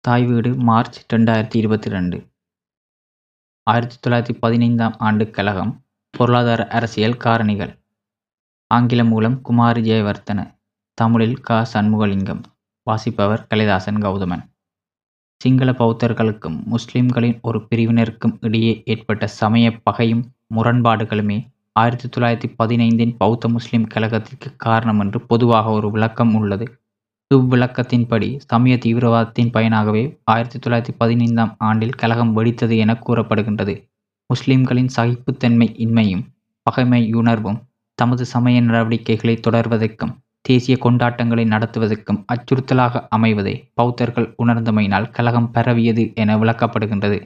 தாய் வீடு மார்ச் ரெண்டாயிரத்தி இருபத்தி ரெண்டு ஆயிரத்தி தொள்ளாயிரத்தி பதினைந்தாம் ஆண்டு கழகம் பொருளாதார அரசியல் காரணிகள். ஆங்கில மூலம் குமாரி ஜெயவர்த்தன தமிழில் க. சண்முகலிங்கம் வாசிப்பவர் கலிதாசன் கௌதமன். சிங்கள பௌத்தர்களுக்கும் முஸ்லிம்களின் ஒரு பிரிவினருக்கும் இடையே ஏற்பட்ட சமய பகையும் முரண்பாடுகளுமே ஆயிரத்தி தொள்ளாயிரத்தி பதினைந்தின் பௌத்த முஸ்லிம் கழகத்திற்கு காரணம் என்று பொதுவாக ஒரு விளக்கம் உள்ளது. இவ்விளக்கத்தின்படி சமய தீவிரவாதத்தின் பயனாகவே ஆயிரத்தி தொள்ளாயிரத்தி பதினைந்தாம் ஆண்டில் கலகம் வெடித்தது என கூறப்படுகின்றது. முஸ்லிம்களின் சகிப்புத்தன்மை இன்மையும் பகைமையுணர்வும் தமது சமய நடவடிக்கைகளை தொடர்வதற்கும் தேசிய கொண்டாட்டங்களை நடத்துவதற்கும் அச்சுறுத்தலாக அமைவதை பௌத்தர்கள் உணர்ந்தமையினால் கலகம் பரவியது என விளக்கப்படுகின்றது.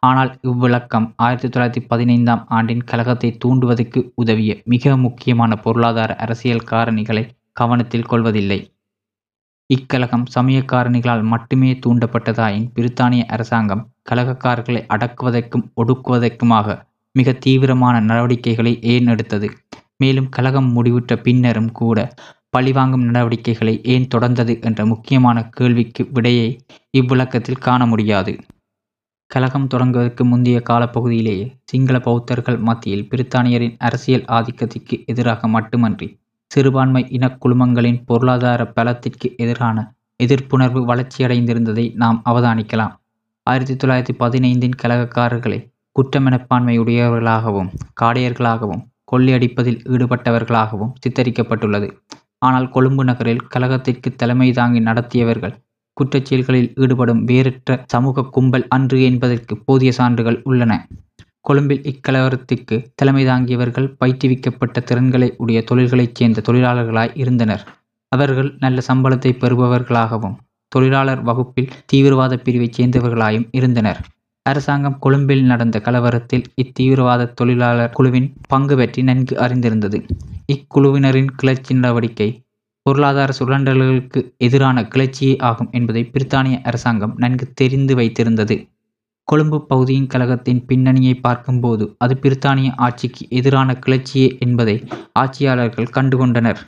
ஆனால் இவ்விளக்கம் ஆயிரத்தி தொள்ளாயிரத்தி பதினைந்தாம் ஆண்டின் கலகத்தை தூண்டுவதற்கு உதவிய மிக முக்கியமான பொருளாதார அரசியல் காரணிகளை கவனத்தில் கொள்வதில்லை. இக்கலகம் சமய காரணிகளால் மட்டுமே தூண்டப்பட்டதாயின் பிரித்தானிய அரசாங்கம் கலகக்காரர்களை அடக்குவதற்கும் ஒடுக்குவதற்குமாக மிக தீவிரமான நடவடிக்கைகளை ஏன் எடுத்தது? மேலும் கலகம் முடிவுற்ற பின்னரும் கூட பழிவாங்கும் நடவடிக்கைகளை ஏன் தொடர்ந்தது என்ற முக்கியமான கேள்விக்கு விடையை இவ்விளக்கத்தில் காண முடியாது. கலகம் தொடங்குவதற்கு முந்தைய காலப்பகுதியிலேயே சிங்கள பௌத்தர்கள் மத்தியில் பிரித்தானியரின் அரசியல் ஆதிக்கத்திற்கு எதிராக மட்டுமன்றி சிறுபான்மை இனக்குழுமங்களின் பொருளாதார பலத்திற்கு எதிரான எதிர்ப்புணர்வு வளர்ச்சியடைந்திருந்ததை நாம் அவதானிக்கலாம். ஆயிரத்தி தொள்ளாயிரத்தி பதினைந்தின் கலகக்காரர்களை குற்றமெனப்பான்மையுடையவர்களாகவும் காடையர்களாகவும் கொள்ளையடிப்பதில் ஈடுபட்டவர்களாகவும் சித்தரிக்கப்பட்டுள்ளது. ஆனால் கொழும்பு நகரில் கலகத்திற்கு தலைமை தாங்கி நடத்தியவர்கள் குற்றச்செயல்களில் ஈடுபடும் வேறற்ற சமூக கும்பல் அன்று என்பதற்கு போதிய சான்றுகள் உள்ளன. கொழும்பில் இக்கலவரத்திற்கு தலைமை தாங்கியவர்கள் பயிற்றுவிக்கப்பட்ட திறன்களை உடைய தொழில்களைச் சேர்ந்த தொழிலாளர்களாய் இருந்தனர். அவர்கள் நல்ல சம்பளத்தை பெறுபவர்களாகவும் தொழிலாளர் வகுப்பில் தீவிரவாத பிரிவைச் சேர்ந்தவர்களாயும் இருந்தனர். அரசாங்கம் கொழும்பில் நடந்த கலவரத்தில் இத்தீவிரவாத தொழிலாளர் குழுவின் பங்கு பற்றி நன்கு அறிந்திருந்தது. இக்குழுவினரின் கிளர்ச்சி நடவடிக்கை பொருளாதார சுரண்டல்களுக்கு எதிரான கிளர்ச்சியே ஆகும் என்பதை பிரித்தானிய அரசாங்கம் நன்கு தெரிந்து வைத்திருந்தது. கொழும்பு பகுதியின் கழகத்தின் பின்னணியை பார்க்கும்போது அது பிரித்தானிய ஆட்சிக்கு எதிரான கிளர்ச்சியே என்பதை ஆட்சியாளர்கள் கண்டுகொண்டனர்.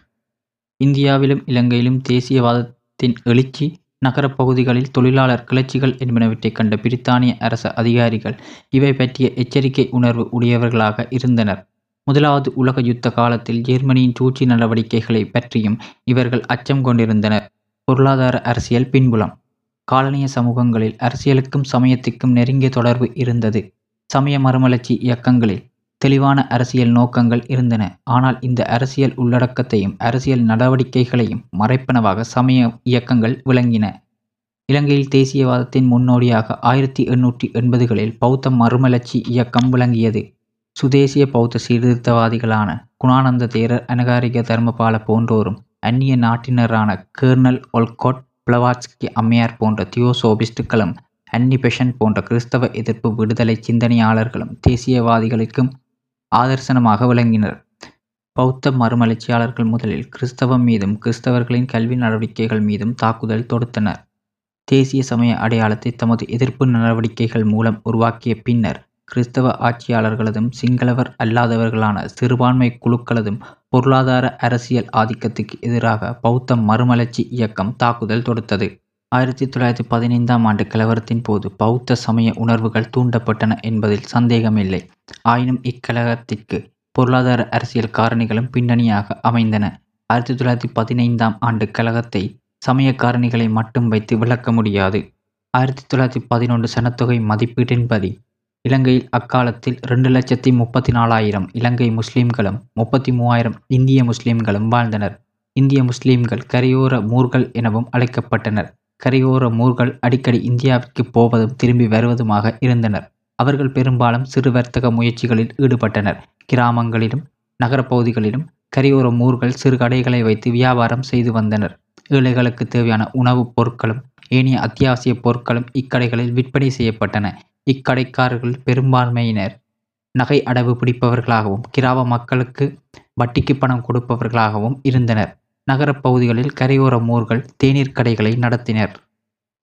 இந்தியாவிலும் இலங்கையிலும் தேசியவாதத்தின் எழுச்சி நகரப் பகுதிகளில் தொழிலாளர் கிளர்ச்சிகள் என்பனவற்றை கண்ட பிரித்தானிய அரச அதிகாரிகள் இவை பற்றிய எச்சரிக்கை உணர்வு உடையவர்களாக இருந்தனர். முதலாவது உலக யுத்த காலத்தில் ஜெர்மனியின் சூழ்ச்சி நடவடிக்கைகளை பற்றியும் இவர்கள் அச்சம் கொண்டிருந்தனர். பொருளாதார அரசியல் பின்புலம் காலனிய சமூகங்களில் அரசியலுக்கும் சமயத்துக்கும் நெருங்கிய தொடர்பு இருந்தது. சமய மறுமலர்ச்சி இயக்கங்களில் தெளிவான அரசியல் நோக்கங்கள் இருந்தன. ஆனால் இந்த அரசியல் உள்ளடக்கத்தையும் அரசியல் நடவடிக்கைகளையும் மறைப்பனவாக சமய இயக்கங்கள் விளங்கின. இலங்கையில் தேசியவாதத்தின் முன்னோடியாக ஆயிரத்தி எண்ணூற்றி எண்பதுகளில் பௌத்த மறுமலர்ச்சி இயக்கம் விளங்கியது. சுதேசிய பௌத்த சீர்திருத்தவாதிகளான குணானந்த தேரர் அனகாரிக தர்மபால போன்றோரும் அந்நிய நாட்டினரான கேர்னல் ஒல்கோட் பிளவாட்ஸ்கி அம்மையார் போன்ற தியோசோபிஸ்டுகளும் அன்னிபெஷன் போன்ற கிறிஸ்தவ எதிர்ப்பு விடுதலை சிந்தனையாளர்களும் தேசியவாதிகளுக்கும் ஆதர்சனமாக விளங்கினர். பௌத்த மறுமலர்ச்சியாளர்கள் முதலில் கிறிஸ்தவம் மீதும் கிறிஸ்தவர்களின் கல்வி நடவடிக்கைகள் மீதும் தாக்குதல் தொடுத்தனர். தேசிய சமய அடையாளத்தை தமது எதிர்ப்பு நடவடிக்கைகள் மூலம் உருவாக்கிய பின்னர் கிறிஸ்தவ ஆட்சியாளர்களதும் சிங்களவர் அல்லாதவர்களான சிறுபான்மை குழுக்களதும் பொருளாதார அரசியல் ஆதிக்கத்துக்கு எதிராக பௌத்த மறுமலர்ச்சி இயக்கம் தாக்குதல் தொடுத்தது. ஆயிரத்தி தொள்ளாயிரத்தி பதினைந்தாம் ஆண்டு கலவரத்தின் போது பௌத்த சமய உணர்வுகள் தூண்டப்பட்டன என்பதில் சந்தேகமில்லை. ஆயினும் இக்கலகத்திற்கு பொருளாதார அரசியல் காரணிகளும் பின்னணியாக அமைந்தன. ஆயிரத்தி தொள்ளாயிரத்தி பதினைந்தாம் ஆண்டு கழகத்தை சமய காரணிகளை மட்டும் வைத்து விளக்க முடியாது. ஆயிரத்தி தொள்ளாயிரத்தி பதினொன்று சனத்தொகை மதிப்பீட்டின்படி இலங்கையில் அக்காலத்தில் ரெண்டு லட்சத்தி முப்பத்தி நாலாயிரம் இலங்கை முஸ்லிம்களும் முப்பத்தி மூவாயிரம் இந்திய முஸ்லிம்களும் வாழ்ந்தனர். இந்திய முஸ்லிம்கள் கரையோர மூர்கள் எனவும் அழைக்கப்பட்டனர். கரையோர மூர்கள் அடிக்கடி இந்தியாவிற்கு போவதும் திரும்பி வருவதுமாக இருந்தனர். அவர்கள் பெரும்பாலும் சிறு வர்த்தக முயற்சிகளில் ஈடுபட்டனர். கிராமங்களிலும் நகரப்பகுதிகளிலும் கரையோர மூர்கள் சிறு கடைகளை வைத்து வியாபாரம் செய்து வந்தனர். ஏழைகளுக்கு தேவையான உணவுப் பொருட்களும் ஏனைய அத்தியாவசிய பொருட்களும் இக்கடைகளில் விற்பனை செய்யப்பட்டன. இக்கடைக்காரர்கள் பெரும்பான்மையினர். நகை அடவு பிடிப்பவர்களாகவும் கிராம மக்களுக்கு வட்டிக்கு பணம் கொடுப்பவர்களாகவும் இருந்தனர். நகரப் பகுதிகளில் கரையோர மூர்கள் தேநீர் கடைகளை நடத்தினர்.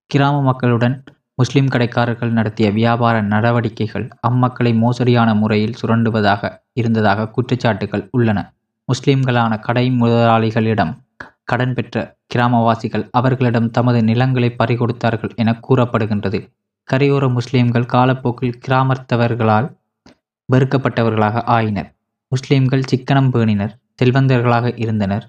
கிராம மக்களுடன் முஸ்லிம் கடைக்காரர்கள் நடத்திய வியாபார நடவடிக்கைகள் அம்மக்களை மோசடியான முறையில் சுரண்டுவதாக இருந்ததாக குற்றச்சாட்டுகள் உள்ளன. முஸ்லிம்களான கடை முதலாளிகளிடம் கடன் பெற்ற கிராமவாசிகள் அவர்களிடம் தமது நிலங்களை பறிகொடுத்தார்கள் என கூறப்படுகின்றது. கரையோர முஸ்லிம்கள் காலப்போக்கில் கிராமத்தவர்களால் வெறுக்கப்பட்டவர்களாக ஆயினர். முஸ்லிம்கள் சிக்கனம் பேணினர் செல்வந்தர்களாக இருந்தனர்.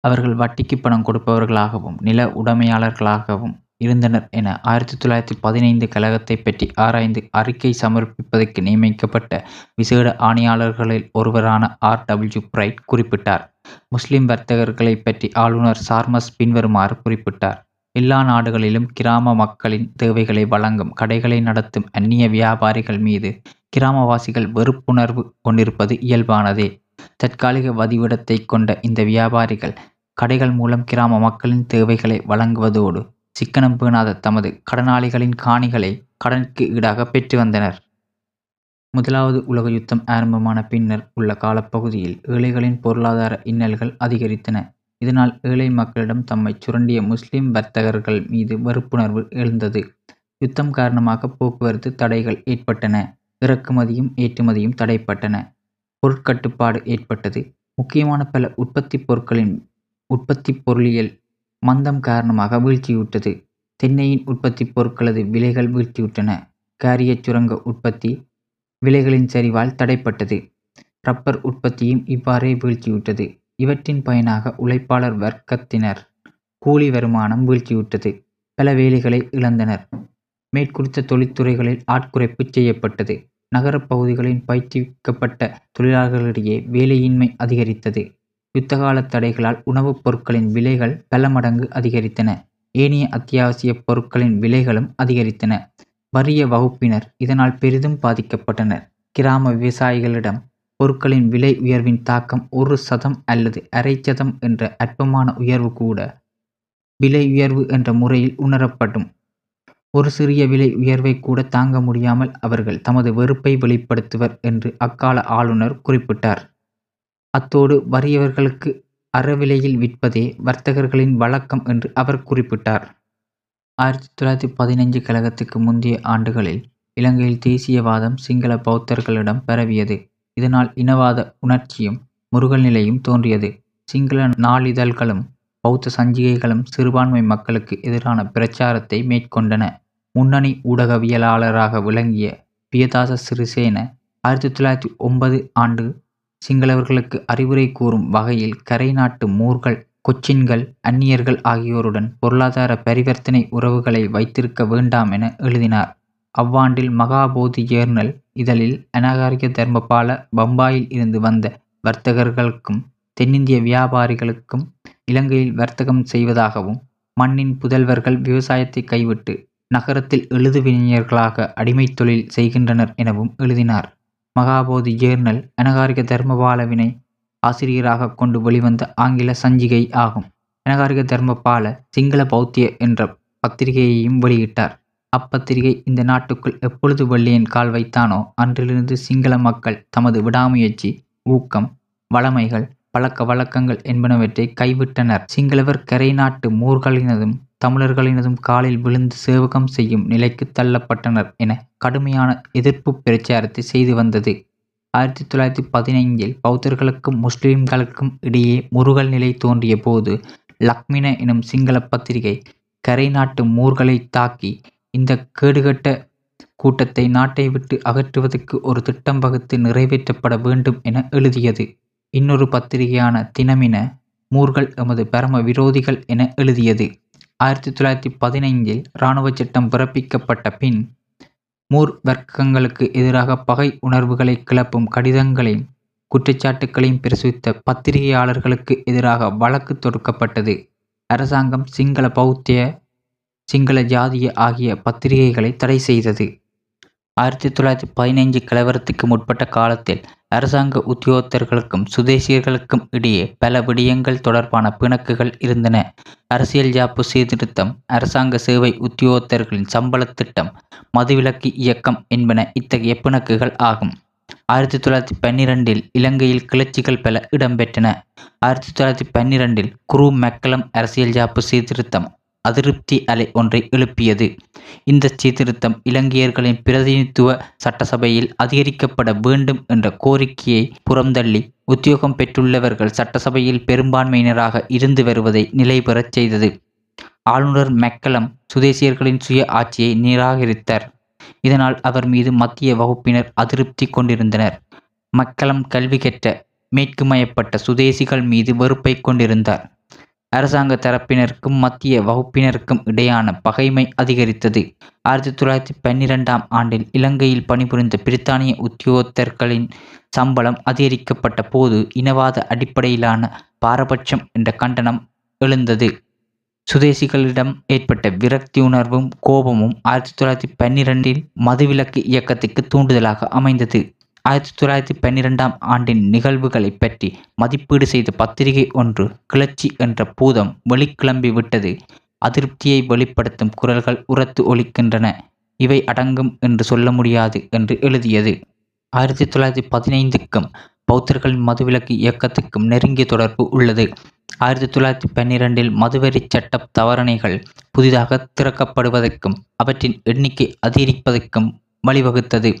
அவர்கள் வட்டிக்கு பணம் கொடுப்பவர்களாகவும் நில உடைமையாளர்களாகவும் இருந்தனர் என ஆயிரத்தி தொள்ளாயிரத்தி பதினைந்து கழகத்தை பற்றி ஆராய்ந்து அறிக்கை சமர்ப்பிப்பதற்கு நியமிக்கப்பட்ட விசேட ஆணையாளர்களில் ஒருவரான ஆர். டபிள்யூ. பிரைட் குறிப்பிட்டார். முஸ்லிம் வர்த்தகர்களை பற்றி ஆளுநர் சார்மஸ் பின்வருமாறு குறிப்பிட்டார். எல்லா நாடுகளிலும் கிராம மக்களின் தேவைகளை வழங்கும் கடைகளை நடத்தும் அந்நிய வியாபாரிகள் மீது கிராமவாசிகள் வெறுப்புணர்வு கொண்டிருப்பது இயல்பானதே. தற்காலிக வதிவிடத்தை கொண்ட இந்த வியாபாரிகள் கடைகள் மூலம் கிராம மக்களின் தேவைகளை வழங்குவதோடு சிக்கனம் பேணாத தமது கடனாளிகளின் காணிகளை கடனுக்கு ஈடாக பெற்று வந்தனர். முதலாவது உலக யுத்தம் ஆரம்பமான பின்னர் உள்ள காலப்பகுதியில் ஏழைகளின் பொருளாதார இன்னல்கள் அதிகரித்தன. இதனால் ஏழை மக்களிடம் தம்மை சுரண்டிய முஸ்லிம் வர்த்தகர்கள் மீது வெறுப்புணர்வு எழுந்தது. யுத்தம் காரணமாக போக்குவரத்து தடைகள் ஏற்பட்டன. இறக்குமதியும் ஏற்றுமதியும் தடைப்பட்டன. பொருட்கட்டுப்பாடு ஏற்பட்டது. முக்கியமான பல உற்பத்தி பொருட்களின் உற்பத்தி பொருளியல் மந்தம் காரணமாக வீழ்ச்சியுற்றது தென்னையின் உற்பத்தி பொருட்களது விலைகள் வீழ்ச்சியுற்றன காரியச் சுரங்க உற்பத்தி விலைகளின் சரிவால் தடைப்பட்டது. ரப்பர் உற்பத்தியும் இவ்வாறே வீழ்ச்சியுற்றது இவற்றின் பயனாக உழைப்பாளர் வர்க்கத்தினர் கூலி வருமானம் வீழ்ச்சியுற்றது. பல வேலைகளை இழந்தனர். மேற்குறித்த தொழிற்துறைகளில் ஆட்குறைப்பு செய்யப்பட்டது. நகரப் பகுதிகளில் பயிற்றுவிக்கப்பட்ட தொழிலாளர்களிடையே வேலையின்மை அதிகரித்தது. யுத்தகால தடைகளால் உணவுப் பொருட்களின் விலைகள் பல மடங்கு அதிகரித்தன. ஏனைய அத்தியாவசிய பொருட்களின் விலைகளும் அதிகரித்தன. வறிய வகுப்பினர் இதனால் பெரிதும் பாதிக்கப்பட்டனர். கிராம விவசாயிகளிடம் பொருட்களின் விலை உயர்வின் தாக்கம் ஒரு சதம் அல்லது அரை சதம் என்ற அற்பமான உயர்வு கூட விலை உயர்வு என்ற முறையில் உணரப்படும். ஒரு சிறிய விலை உயர்வை கூட தாங்க முடியாமல் அவர்கள் தமது வெறுப்பை வெளிப்படுத்துவர் என்று அக்கால ஆளுநர் குறிப்பிட்டார். அத்தோடு வறியவர்களுக்கு அறவிலையில் விற்பதே வர்த்தகர்களின் வழக்கம் என்று அவர் குறிப்பிட்டார். ஆயிரத்தி தொள்ளாயிரத்தி பதினைஞ்சு கழகத்துக்கு முந்தைய ஆண்டுகளில் இலங்கையில் தேசியவாதம் சிங்கள பௌத்தர்களிடம் பரவியது. இதனால் இனவாத உணர்ச்சியும் முருகல் நிலையும் தோன்றியது. சிங்கள நாளிதழ்களும் பௌத்த சஞ்சிகைகளும் சிறுபான்மை மக்களுக்கு எதிரான பிரச்சாரத்தை மேற்கொண்டன. முன்னணி ஊடகவியலாளராக விளங்கிய பியதாச சிறிசேன ஆயிரத்தி தொள்ளாயிரத்தி ஒன்பது ஆண்டு சிங்களவர்களுக்கு அறிவுரை கூறும் வகையில் கரை நாட்டு மூர்கள் கொச்சின்கள் அந்நியர்கள் ஆகியோருடன் பொருளாதார பரிவர்த்தனை உறவுகளை வைத்திருக்க வேண்டாம் என எழுதினார். அவ்வாண்டில் மகாபோதி ஜேர்னல் இதழில் அநாகரிக தர்மபால பம்பாயில் இருந்து வந்த வர்த்தகர்களுக்கும் தென்னிந்திய வியாபாரிகளுக்கும் இலங்கையில் வர்த்தகம் செய்வதாகவும் மண்ணின் புதல்வர்கள் விவசாயத்தை கைவிட்டு நகரத்தில் எழுதுவிஞர்களாக அடிமை தொழில் செய்கின்றனர் எனவும் எழுதினார். மகாபோதி ஜேர்னல் அனகாரிக தர்மபாலவினை ஆசிரியராக கொண்டு வெளிவந்த ஆங்கில சஞ்சிகை ஆகும். அனகாரிக தர்மபால சிங்கள பௌத்திய என்ற பத்திரிகையையும் வெளியிட்டார். அப்பத்திரிகை இந்த நாட்டுக்குள் எப்பொழுது வெள்ளையன் கால் வைத்தானோ அன்றிலிருந்து சிங்கள மக்கள் தமது விடாமுயற்சி ஊக்கம் வளமைகள் பழக்க வழக்கங்கள் என்பனவற்றை கைவிட்டனர். சிங்களவர் கரை நாட்டு மூர்களினதும் தமிழர்களினதும் காலில் விழுந்து சேவகம் செய்யும் நிலைக்கு தள்ளப்பட்டனர் என கடுமையான எதிர்ப்பு பிரச்சாரத்தை செய்து வந்தது. ஆயிரத்தி தொள்ளாயிரத்தி பதினைந்தில் பௌத்தர்களுக்கும் முஸ்லிம்களுக்கும் இடையே முருகல் நிலை தோன்றிய போது லக்மின எனும் சிங்கள பத்திரிகை கரை நாட்டு மூர்களை தாக்கி இந்த கேடுகட்ட கூட்டத்தை நாட்டை விட்டு அகற்றுவதற்கு ஒரு திட்டம் வகுத்து நிறைவேற்றப்பட வேண்டும் என எழுதியது. இன்னொரு பத்திரிகையான தினமின மூர்கள் எமது பரம விரோதிகள் என எழுதியது. ஆயிரத்தி தொள்ளாயிரத்தி பதினைந்தில் இராணுவ சட்டம் பிறப்பிக்கப்பட்ட பின் மூர் வர்க்கங்களுக்கு எதிராக பகை உணர்வுகளை கிளப்பும் கடிதங்களையும் குற்றச்சாட்டுக்களையும் பிரசுரித்த பத்திரிகையாளர்களுக்கு எதிராக வழக்கு தொடுக்கப்பட்டது. அரசாங்கம் சிங்கள பௌத்திய சிங்கள ஜாதிய ஆகிய பத்திரிகைகளை தடை செய்தது. ஆயிரத்தி தொள்ளாயிரத்தி பதினைஞ்சு கலவரத்துக்கு முற்பட்ட காலத்தில் அரசாங்க உத்தியோகத்தர்களுக்கும் சுதேசியர்களுக்கும் இடையே பல விடயங்கள் தொடர்பான பிணக்குகள் இருந்தன. அரசியல் ஜாப்பு சீர்திருத்தம் அரசாங்க சேவை உத்தியோகத்தர்களின் சம்பள திட்டம் மதுவிலக்கு இயக்கம் என்பன இத்தகைய பிணக்குகள் ஆகும். ஆயிரத்தி தொள்ளாயிரத்தி பன்னிரெண்டில் இலங்கையில் கிளர்ச்சிகள் பல இடம்பெற்றன. ஆயிரத்தி தொள்ளாயிரத்தி பன்னிரெண்டில் குரு மெக்கலம் அரசியல் ஜாப்பு சீர்திருத்தம் அதிருப்தி அலை ஒன்றை எழுப்பியது. இந்த சீர்திருத்தம் இலங்கையர்களின் பிரதிநிதித்துவ சட்டசபையில் அதிகரிக்கப்பட வேண்டும் என்ற கோரிக்கையை புறந்தள்ளி உத்தியோகம் பெற்றுள்ளவர்கள் சட்டசபையில் பெரும்பான்மையினராக இருந்து வருவதை நிலைபெறச் செய்தது. ஆளுநர் மெக்கலம் சுதேசியர்களின் சுய ஆட்சியை நிராகரித்தார். இதனால் அவர் மீது மத்திய வகுப்பினர் அதிருப்தி கொண்டிருந்தனர். மக்களம் கல்வி கற்ற மேற்குமயப்பட்ட சுதேசிகள் மீது வெறுப்பை கொண்டிருந்தார். அரசாங்க தரப்பினருக்கும் மத்திய வகுப்பினருக்கும் இடையான பகைமை அதிகரித்தது. ஆயிரத்தி தொள்ளாயிரத்தி பன்னிரெண்டாம் ஆண்டில் இலங்கையில் பணிபுரிந்த பிரித்தானிய உத்தியோகத்தர்களின் சம்பளம் அதிகரிக்கப்பட்ட போது இனவாத அடிப்படையிலான பாரபட்சம் என்ற கண்டனம் எழுந்தது. சுதேசிகளிடம் ஏற்பட்ட விரக்தி உணர்வும் கோபமும் ஆயிரத்தி தொள்ளாயிரத்தி பன்னிரெண்டில் மதுவிலக்கு இயக்கத்துக்கு தூண்டுதலாக அமைந்தது. ஆயிரத்தி தொள்ளாயிரத்தி பன்னிரெண்டாம் ஆண்டின் நிகழ்வுகளை பற்றி மதிப்பீடு செய்த பத்திரிகை ஒன்று கிளர்ச்சி என்ற பூதம் வெளிக்கிளம்பி விட்டது. அதிருப்தியை வெளிப்படுத்தும் குரல்கள் உரத்து ஒலிக்கின்றன. இவை அடங்கும் என்று சொல்ல முடியாது என்று எழுதியது. ஆயிரத்தி தொள்ளாயிரத்தி பதினைந்துக்கும் பௌத்தர்களின் மதுவிலக்கு இயக்கத்துக்கும் நெருங்கிய தொடர்பு உள்ளது. ஆயிரத்தி தொள்ளாயிரத்தி பன்னிரெண்டில் மதுவெறி சட்ட தவறணைகள் புதிதாக திறக்கப்படுவதற்கும் அவற்றின் எண்ணிக்கை அதிகரிப்பதற்கும் வழிவகுத்தது.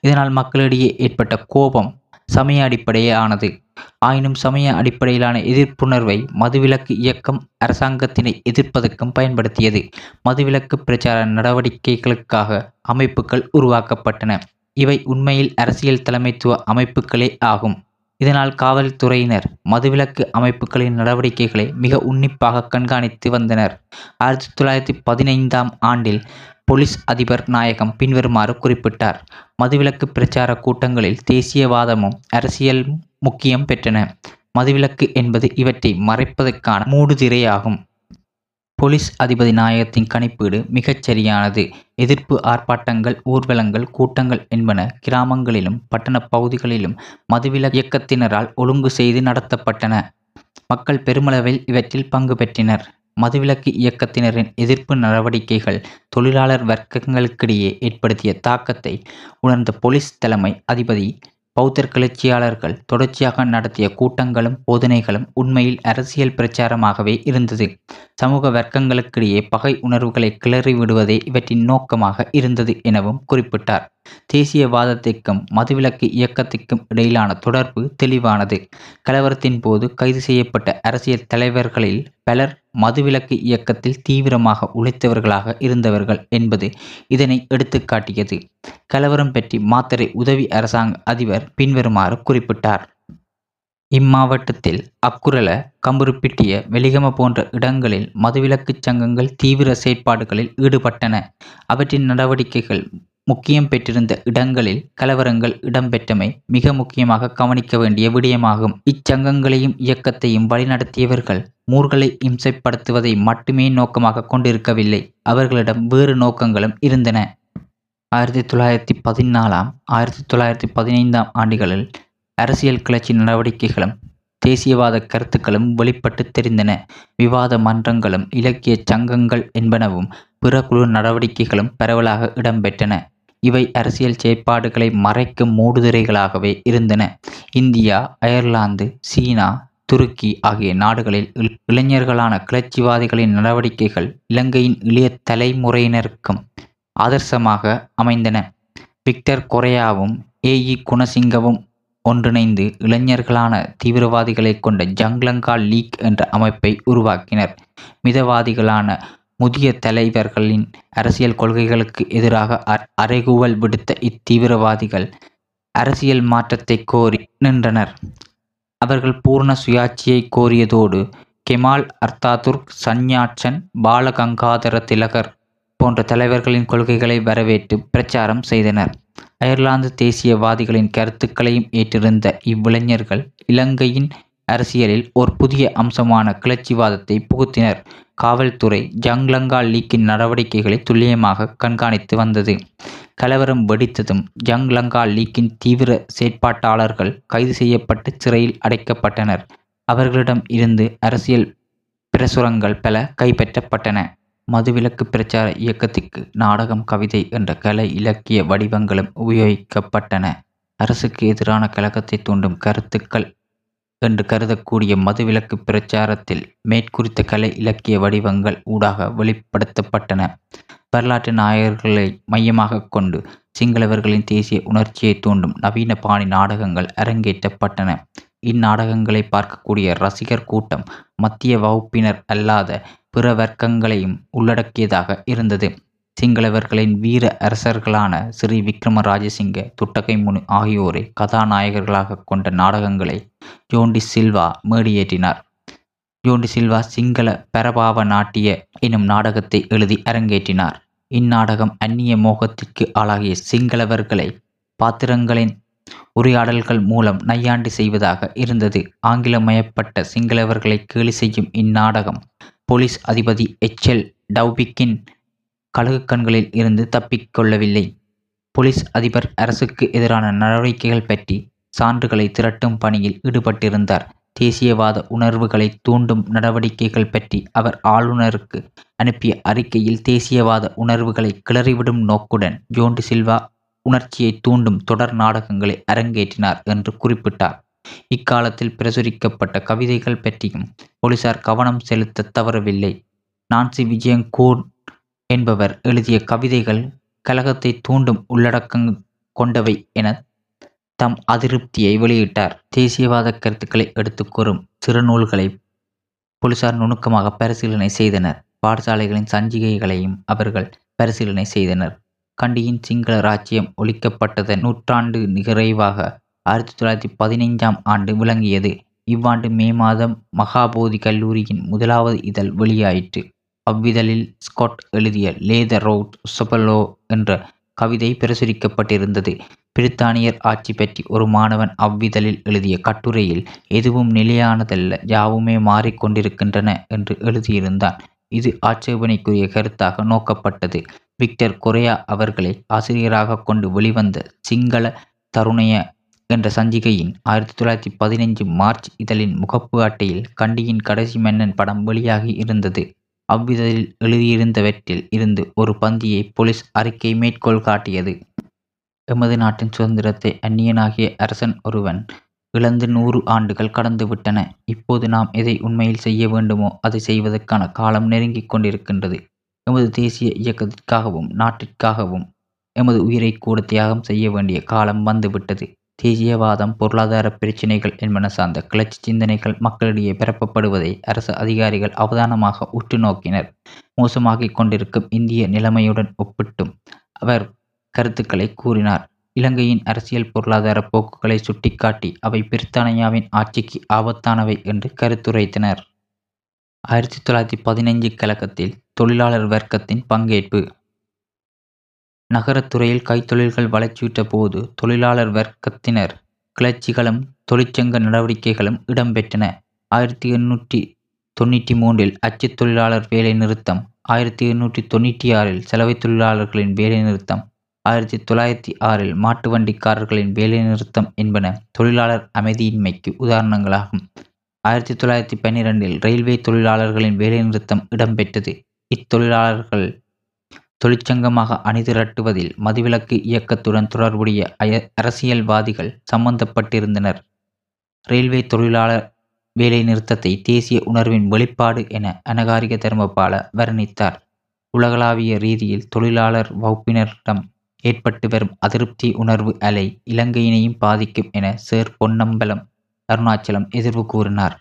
இதனால் மக்களிடையே ஏற்பட்ட கோபம் சமய அடிப்படையே ஆனது. ஆயினும் சமய அடிப்படையிலான எதிர்ப்புணர்வை மதுவிலக்கு இயக்கம் அரசாங்கத்தினை எதிர்ப்பதற்கும் பயன்படுத்தியது. மதுவிலக்கு பிரச்சார நடவடிக்கைகளுக்காக அமைப்புகள் உருவாக்கப்பட்டன. இவை உண்மையில் அரசியல் தலைமைத்துவ அமைப்புகளே ஆகும். இதனால் காவல்துறையினர் மதுவிலக்கு அமைப்புகளின் நடவடிக்கைகளை மிக உன்னிப்பாக கண்காணித்து வந்தனர். ஆயிரத்தி தொள்ளாயிரத்தி பதினைந்தாம் ஆண்டில் போலீஸ் அதிபர் நாயகம் பின்வருமாறு குறிப்பிட்டார். மதுவிலக்கு பிரச்சார கூட்டங்களில் தேசியவாதமும் அரசியலும் முக்கியம் பெற்றன. மதுவிலக்கு என்பது இவற்றை மறைப்பதற்கான மூடுதிரையாகும். போலீஸ் அதிபதி நாயகத்தின் கணிப்பீடு மிகச் சரியானது. எதிர்ப்பு ஆர்ப்பாட்டங்கள் ஊர்வலங்கள் கூட்டங்கள் என்பன கிராமங்களிலும் பட்டண பகுதிகளிலும் மதுவில இயக்கத்தினரால் ஒழுங்கு செய்து நடத்தப்பட்டன. மக்கள் பெருமளவில் இவற்றில் பங்கு பெற்றனர். மதுவிலக்கு இயக்கத்தினரின் எதிர்ப்பு நடவடிக்கைகள் தொழிலாளர் வர்க்கங்களுக்கிடையே ஏற்படுத்திய தாக்கத்தை உணர்ந்த போலீஸ் தலைமை அதிபதி பௌத்தர் கிளர்ச்சியாளர்கள் தொடர்ச்சியாக நடத்திய கூட்டங்களும் போதனைகளும் உண்மையில் அரசியல் பிரச்சாரமாகவே இருந்தது. சமூக வர்க்கங்களுக்கிடையே பகை உணர்வுகளை கிளறி விடுவதே இவற்றின் நோக்கமாக இருந்தது எனவும் குறிப்பிட்டார். தேசியவாதத்திற்கும் மதுவிலக்கு இயக்கத்திற்கும் இடையிலான தொடர்பு தெளிவானது. கலவரத்தின் போது கைது செய்யப்பட்ட அரசியல் தலைவர்களில் பலர் மதுவிலக்கு இயக்கத்தில் தீவிரமாக உழைத்தவர்களாக இருந்தவர்கள் என்பது இதனை எடுத்துக்காட்டியது கலவரம் பற்றி மாத்தரை உதவி அரசாங்க அதிபர் பின்வருமாறு குறிப்பிட்டார். இம்மாவட்டத்தில் அக்குரல கம்புருப்பிட்டிய வெளிகம போன்ற இடங்களில் மதுவிலக்குச் சங்கங்கள் தீவிர செயற்பாடுகளில் ஈடுபட்டன. அவற்றின் நடவடிக்கைகள் முக்கியம் பெற்றிருந்த இடங்களில் கலவரங்கள் இடம்பெற்றமை மிக முக்கியமாக கவனிக்க வேண்டிய விடயமாகும். இச்சங்கங்களையும் இயக்கத்தையும் வழிநடத்தியவர்கள் மூர்களை இம்சைப்படுத்துவதை மட்டுமே நோக்கமாக கொண்டிருக்கவில்லை. அவர்களிடம் வேறு நோக்கங்களும் இருந்தன. ஆயிரத்தி தொள்ளாயிரத்தி பதினாலாம் ஆயிரத்தி தொள்ளாயிரத்தி பதினைந்தாம் ஆண்டுகளில் அரசியல் கிளர்ச்சி நடவடிக்கைகளும் தேசியவாத கருத்துக்களும் வெளிப்பட்டு தெரிந்தன. விவாத மன்றங்களும் இலக்கிய சங்கங்கள் என்பனவும் பிற குழு நடவடிக்கைகளும் பரவலாக இடம்பெற்றன. இவை அரசியல் செயற்பாடுகளை மறைக்கும் மூடுதிரைகளாகவே இருந்தன. இந்தியா அயர்லாந்து சீனா துருக்கி ஆகிய நாடுகளில் இளைஞர்களான கிளர்ச்சிவாதிகளின் நடவடிக்கைகள் இலங்கையின் இளைய தலைமுறையினருக்கும் ஆதர்சமாக அமைந்தன. விக்டர் கொரையாவும் ஏஇ குணசிங்கவும் ஒன்றிணைந்து இளைஞர்களான தீவிரவாதிகளை கொண்ட ஜங்லங்கா லீக் என்ற அமைப்பை உருவாக்கினர். மிதவாதிகளான முதிய தலைவர்களின் அரசியல் கொள்கைகளுக்கு எதிராக அறைகூவல் விடுத்த இத்தீவிரவாதிகள் அரசியல் மாற்றத்தை கோரி நின்றனர். அவர்கள் பூர்ண சுயாட்சியை கோரியதோடு Kemal Ataturk Sun Yat sen Balagangadhara Tilak போன்ற தலைவர்களின் கொள்கைகளை வரவேற்று பிரச்சாரம் செய்தனர். அயர்லாந்து தேசியவாதிகளின் கருத்துக்களையும் ஏற்றிருந்த இவ்விளைஞர்கள் இலங்கையின் அரசியலில் ஒரு புதிய அம்சமான கிளர்ச்சிவாதத்தை புகுத்தினர். காவல்துறை ஜங்லங்கா லீக்கின் நடவடிக்கைகளை துல்லியமாக கண்காணித்து வந்தது. கலவரம் வெடித்ததும் ஜங்லங்கா லீக்கின் தீவிர செயற்பாட்டாளர்கள் கைது செய்யப்பட்டு சிறையில் அடைக்கப்பட்டனர். அவர்களிடம் இருந்து அரசியல் பிரசுரங்கள் பல கைப்பற்றப்பட்டன. மதுவிலக்கு பிரச்சார இயக்கத்திற்கு நாடகம் கவிதை என்ற கலை இலக்கிய வடிவங்களும் உபயோகிக்கப்பட்டன. அரசுக்கு எதிரான கழகத்தை தூண்டும் கருத்துக்கள் என்று கருதக்கூடிய மதுவிலக்கு பிரச்சாரத்தில் மேற்குறித்த கலை இலக்கிய வடிவங்கள் ஊடாக வெளிப்படுத்தப்பட்டன. வரலாற்று நாயகர்களை மையமாக கொண்டு சிங்களவர்களின் தேசிய உணர்ச்சியை தூண்டும் நவீன பாணி நாடகங்கள் அரங்கேற்றப்பட்டன. இந்நாடகங்களை பார்க்கக்கூடிய ரசிகர் கூட்டம் மத்திய வகுப்பினர் அல்லாத பிற வர்க்கங்களையும் உள்ளடக்கியதாக இருந்தது. சிங்களவர்களின் வீர அரசர்களான ஸ்ரீ விக்ரம ராஜசிங்க துட்டகைமுனி ஆகியோரை கதாநாயகர்களாக கொண்ட நாடகங்களை ஜோண்டி சில்வா மேடியேற்றினார். ஜோண்டி சில்வா சிங்கள பரபாவ நாட்டிய எனும் நாடகத்தை எழுதி அரங்கேற்றினார். இந்நாடகம் அந்நிய மோகத்திற்கு ஆளாகிய சிங்களவர்களை பாத்திரங்களின் உரையாடல்கள் மூலம் நையாண்டி செய்வதாக இருந்தது. ஆங்கிலமயப்பட்ட சிங்களவர்களை கேலி செய்யும் இந்நாடகம் போலீஸ் அதிபதி எச் எல் டவ்பிக்கின் கழகக் கண்களில் இருந்து தப்பிக்கொள்ளவில்லை. போலீஸ் அதிபர் அரசுக்கு எதிரான நடவடிக்கைகள் பற்றி சான்றுகளை திரட்டும் பணியில் ஈடுபட்டிருந்தார். தேசியவாத உணர்வுகளை தூண்டும் நடவடிக்கைகள் பற்றி அவர் ஆளுநருக்கு அனுப்பிய அறிக்கையில் தேசியவாத உணர்வுகளை கிளறிவிடும் நோக்குடன் ஜோண்டி சில்வா உணர்ச்சியை தூண்டும் தொடர் நாடகங்களை அரங்கேற்றினார் என்று குறிப்பிட்டார். இக்காலத்தில் பிரசுரிக்கப்பட்ட கவிதைகள் பற்றியும் போலீசார் கவனம் செலுத்த தவறவில்லை. நான்சி விஜயங்கூர் என்பவர் எழுதிய கவிதைகள் கலகத்தை தூண்டும் உள்ளடக்கம் கொண்டவை என தம் அதிருப்தியை வெளியிட்டார். தேசியவாத கருத்துக்களை எடுத்து கூறும் சிறுநூல்களை போலீசார் நுணுக்கமாக பரிசீலனை செய்தனர். பாடசாலைகளின் சஞ்சிகைகளையும் அவர்கள் பரிசீலனை செய்தனர். கண்டியின் சிங்கள ராஜ்யம் ஒழிக்கப்பட்டதன் நூற்றாண்டு நிறைவாக ஆயிரத்தி தொள்ளாயிரத்தி பதினைஞ்சாம் ஆண்டு விளங்கியது. இவ்வாண்டு மே மாதம் மகாபோதி கல்லூரியின் முதலாவது இதழ் வெளியாயிற்று. அவ்விதழில் ஸ்காட் எழுதிய லேத ரோட் சொபலோ என்ற கவிதை பிரசுரிக்கப்பட்டிருந்தது. பிரித்தானியர் ஆட்சி பற்றி ஒரு மாணவன் அவ்விதழில் எழுதிய கட்டுரையில் எதுவும் நிலையானதல்ல யாவுமே மாறிக்கொண்டிருக்கின்றன என்று எழுதியிருந்தான். இது ஆட்சேபனைக்குரிய கருத்தாக நோக்கப்பட்டது. விக்டர் கொரியா அவர்களை ஆசிரியராக கொண்டு வெளிவந்த சிங்கள தருணைய என்ற சஞ்சிகையின் ஆயிரத்தி தொள்ளாயிரத்தி பதினைஞ்சு மார்ச் இதழின் முகப்பு அட்டையில் கண்டியின் கடைசி மன்னன் படம் வெளியாகி இருந்தது. அவ்விதழில் எழுதியிருந்தவற்றில் இருந்து ஒரு பந்தியை போலீஸ் அறிக்கை மேற்கோள் காட்டியது. எமது நாட்டின் சுதந்திரத்தை அந்நியனாகிய அரசன் ஒருவன் இழந்து நூறு ஆண்டுகள் கடந்துவிட்டன. இப்போது நாம் எதை உண்மையில் செய்ய வேண்டுமோ அதை செய்வதற்கான காலம் நெருங்கிக் கொண்டிருக்கின்றது. எமது தேசிய இயக்கத்திற்காகவும் நாட்டிற்காகவும் எமது உயிரை கூட தியாகம் செய்ய வேண்டிய காலம் வந்துவிட்டது. தேசியவாதம் பொருளாதார பிரச்சினைகள் என்பன சார்ந்த கிளர்ச்சி சிந்தனைகள் மக்களிடையே பரப்பப்படுவதை அரசு அதிகாரிகள் அவதானமாக உற்று நோக்கினர். மோசமாகிக் கொண்டிருக்கும் இந்திய நிலைமையுடன் ஒப்பிட்டும் அவர் கருத்துக்களை கூறினார். இலங்கையின் அரசியல் பொருளாதார போக்குகளை சுட்டிக்காட்டி அவை பிரித்தானியாவின் ஆட்சிக்கு ஆபத்தானவை என்று கருத்துரைத்தனர். ஆயிரத்தி தொள்ளாயிரத்தி பதினைஞ்சு கழகத்தில் தொழிலாளர் வர்க்கத்தின் பங்கேற்பு நகரத்துறையில் கைத்தொழில்கள் வளர்ச்சியுற்ற போது தொழிலாளர் வர்க்கத்தினர் கிளர்ச்சிகளும் தொழிற்சங்க நடவடிக்கைகளும் இடம்பெற்றன. ஆயிரத்தி எண்ணூற்றி தொண்ணூற்றி மூன்றில் அச்சு தொழிலாளர் வேலை நிறுத்தம் ஆயிரத்தி எண்ணூற்றி தொண்ணூற்றி ஆறில் செலவை தொழிலாளர்களின் வேலை நிறுத்தம் ஆயிரத்தி தொள்ளாயிரத்தி ஆறில் மாட்டு வண்டிக்காரர்களின் வேலை நிறுத்தம் என்பன தொழிலாளர் அமைதியின்மைக்கு உதாரணங்களாகும். ஆயிரத்தி தொள்ளாயிரத்தி பன்னிரெண்டில் ரயில்வே தொழிலாளர்களின் வேலை நிறுத்தம் இடம்பெற்றது. இத்தொழிலாளர்கள் தொழிற்சங்கமாக அணிதிரட்டுவதில் மதுவிலக்கு இயக்கத்துடன் தொடர்புடைய அய அரசியல்வாதிகள் சம்பந்தப்பட்டிருந்தனர். ரயில்வே தொழிலாளர் வேலை நிறுத்தத்தை தேசிய உணர்வின் வெளிப்பாடு என அனகாரிக தர்மபால வர்ணித்தார். உலகளாவிய ரீதியில் தொழிலாளர் வகுப்பினரிடம் ஏற்பட்டு வரும் அதிருப்தி உணர்வு அலை இலங்கையினையும் பாதிக்கும் என சேர் பொன்னம்பலம் அருணாச்சலம் எதிர்வு கூறினார்.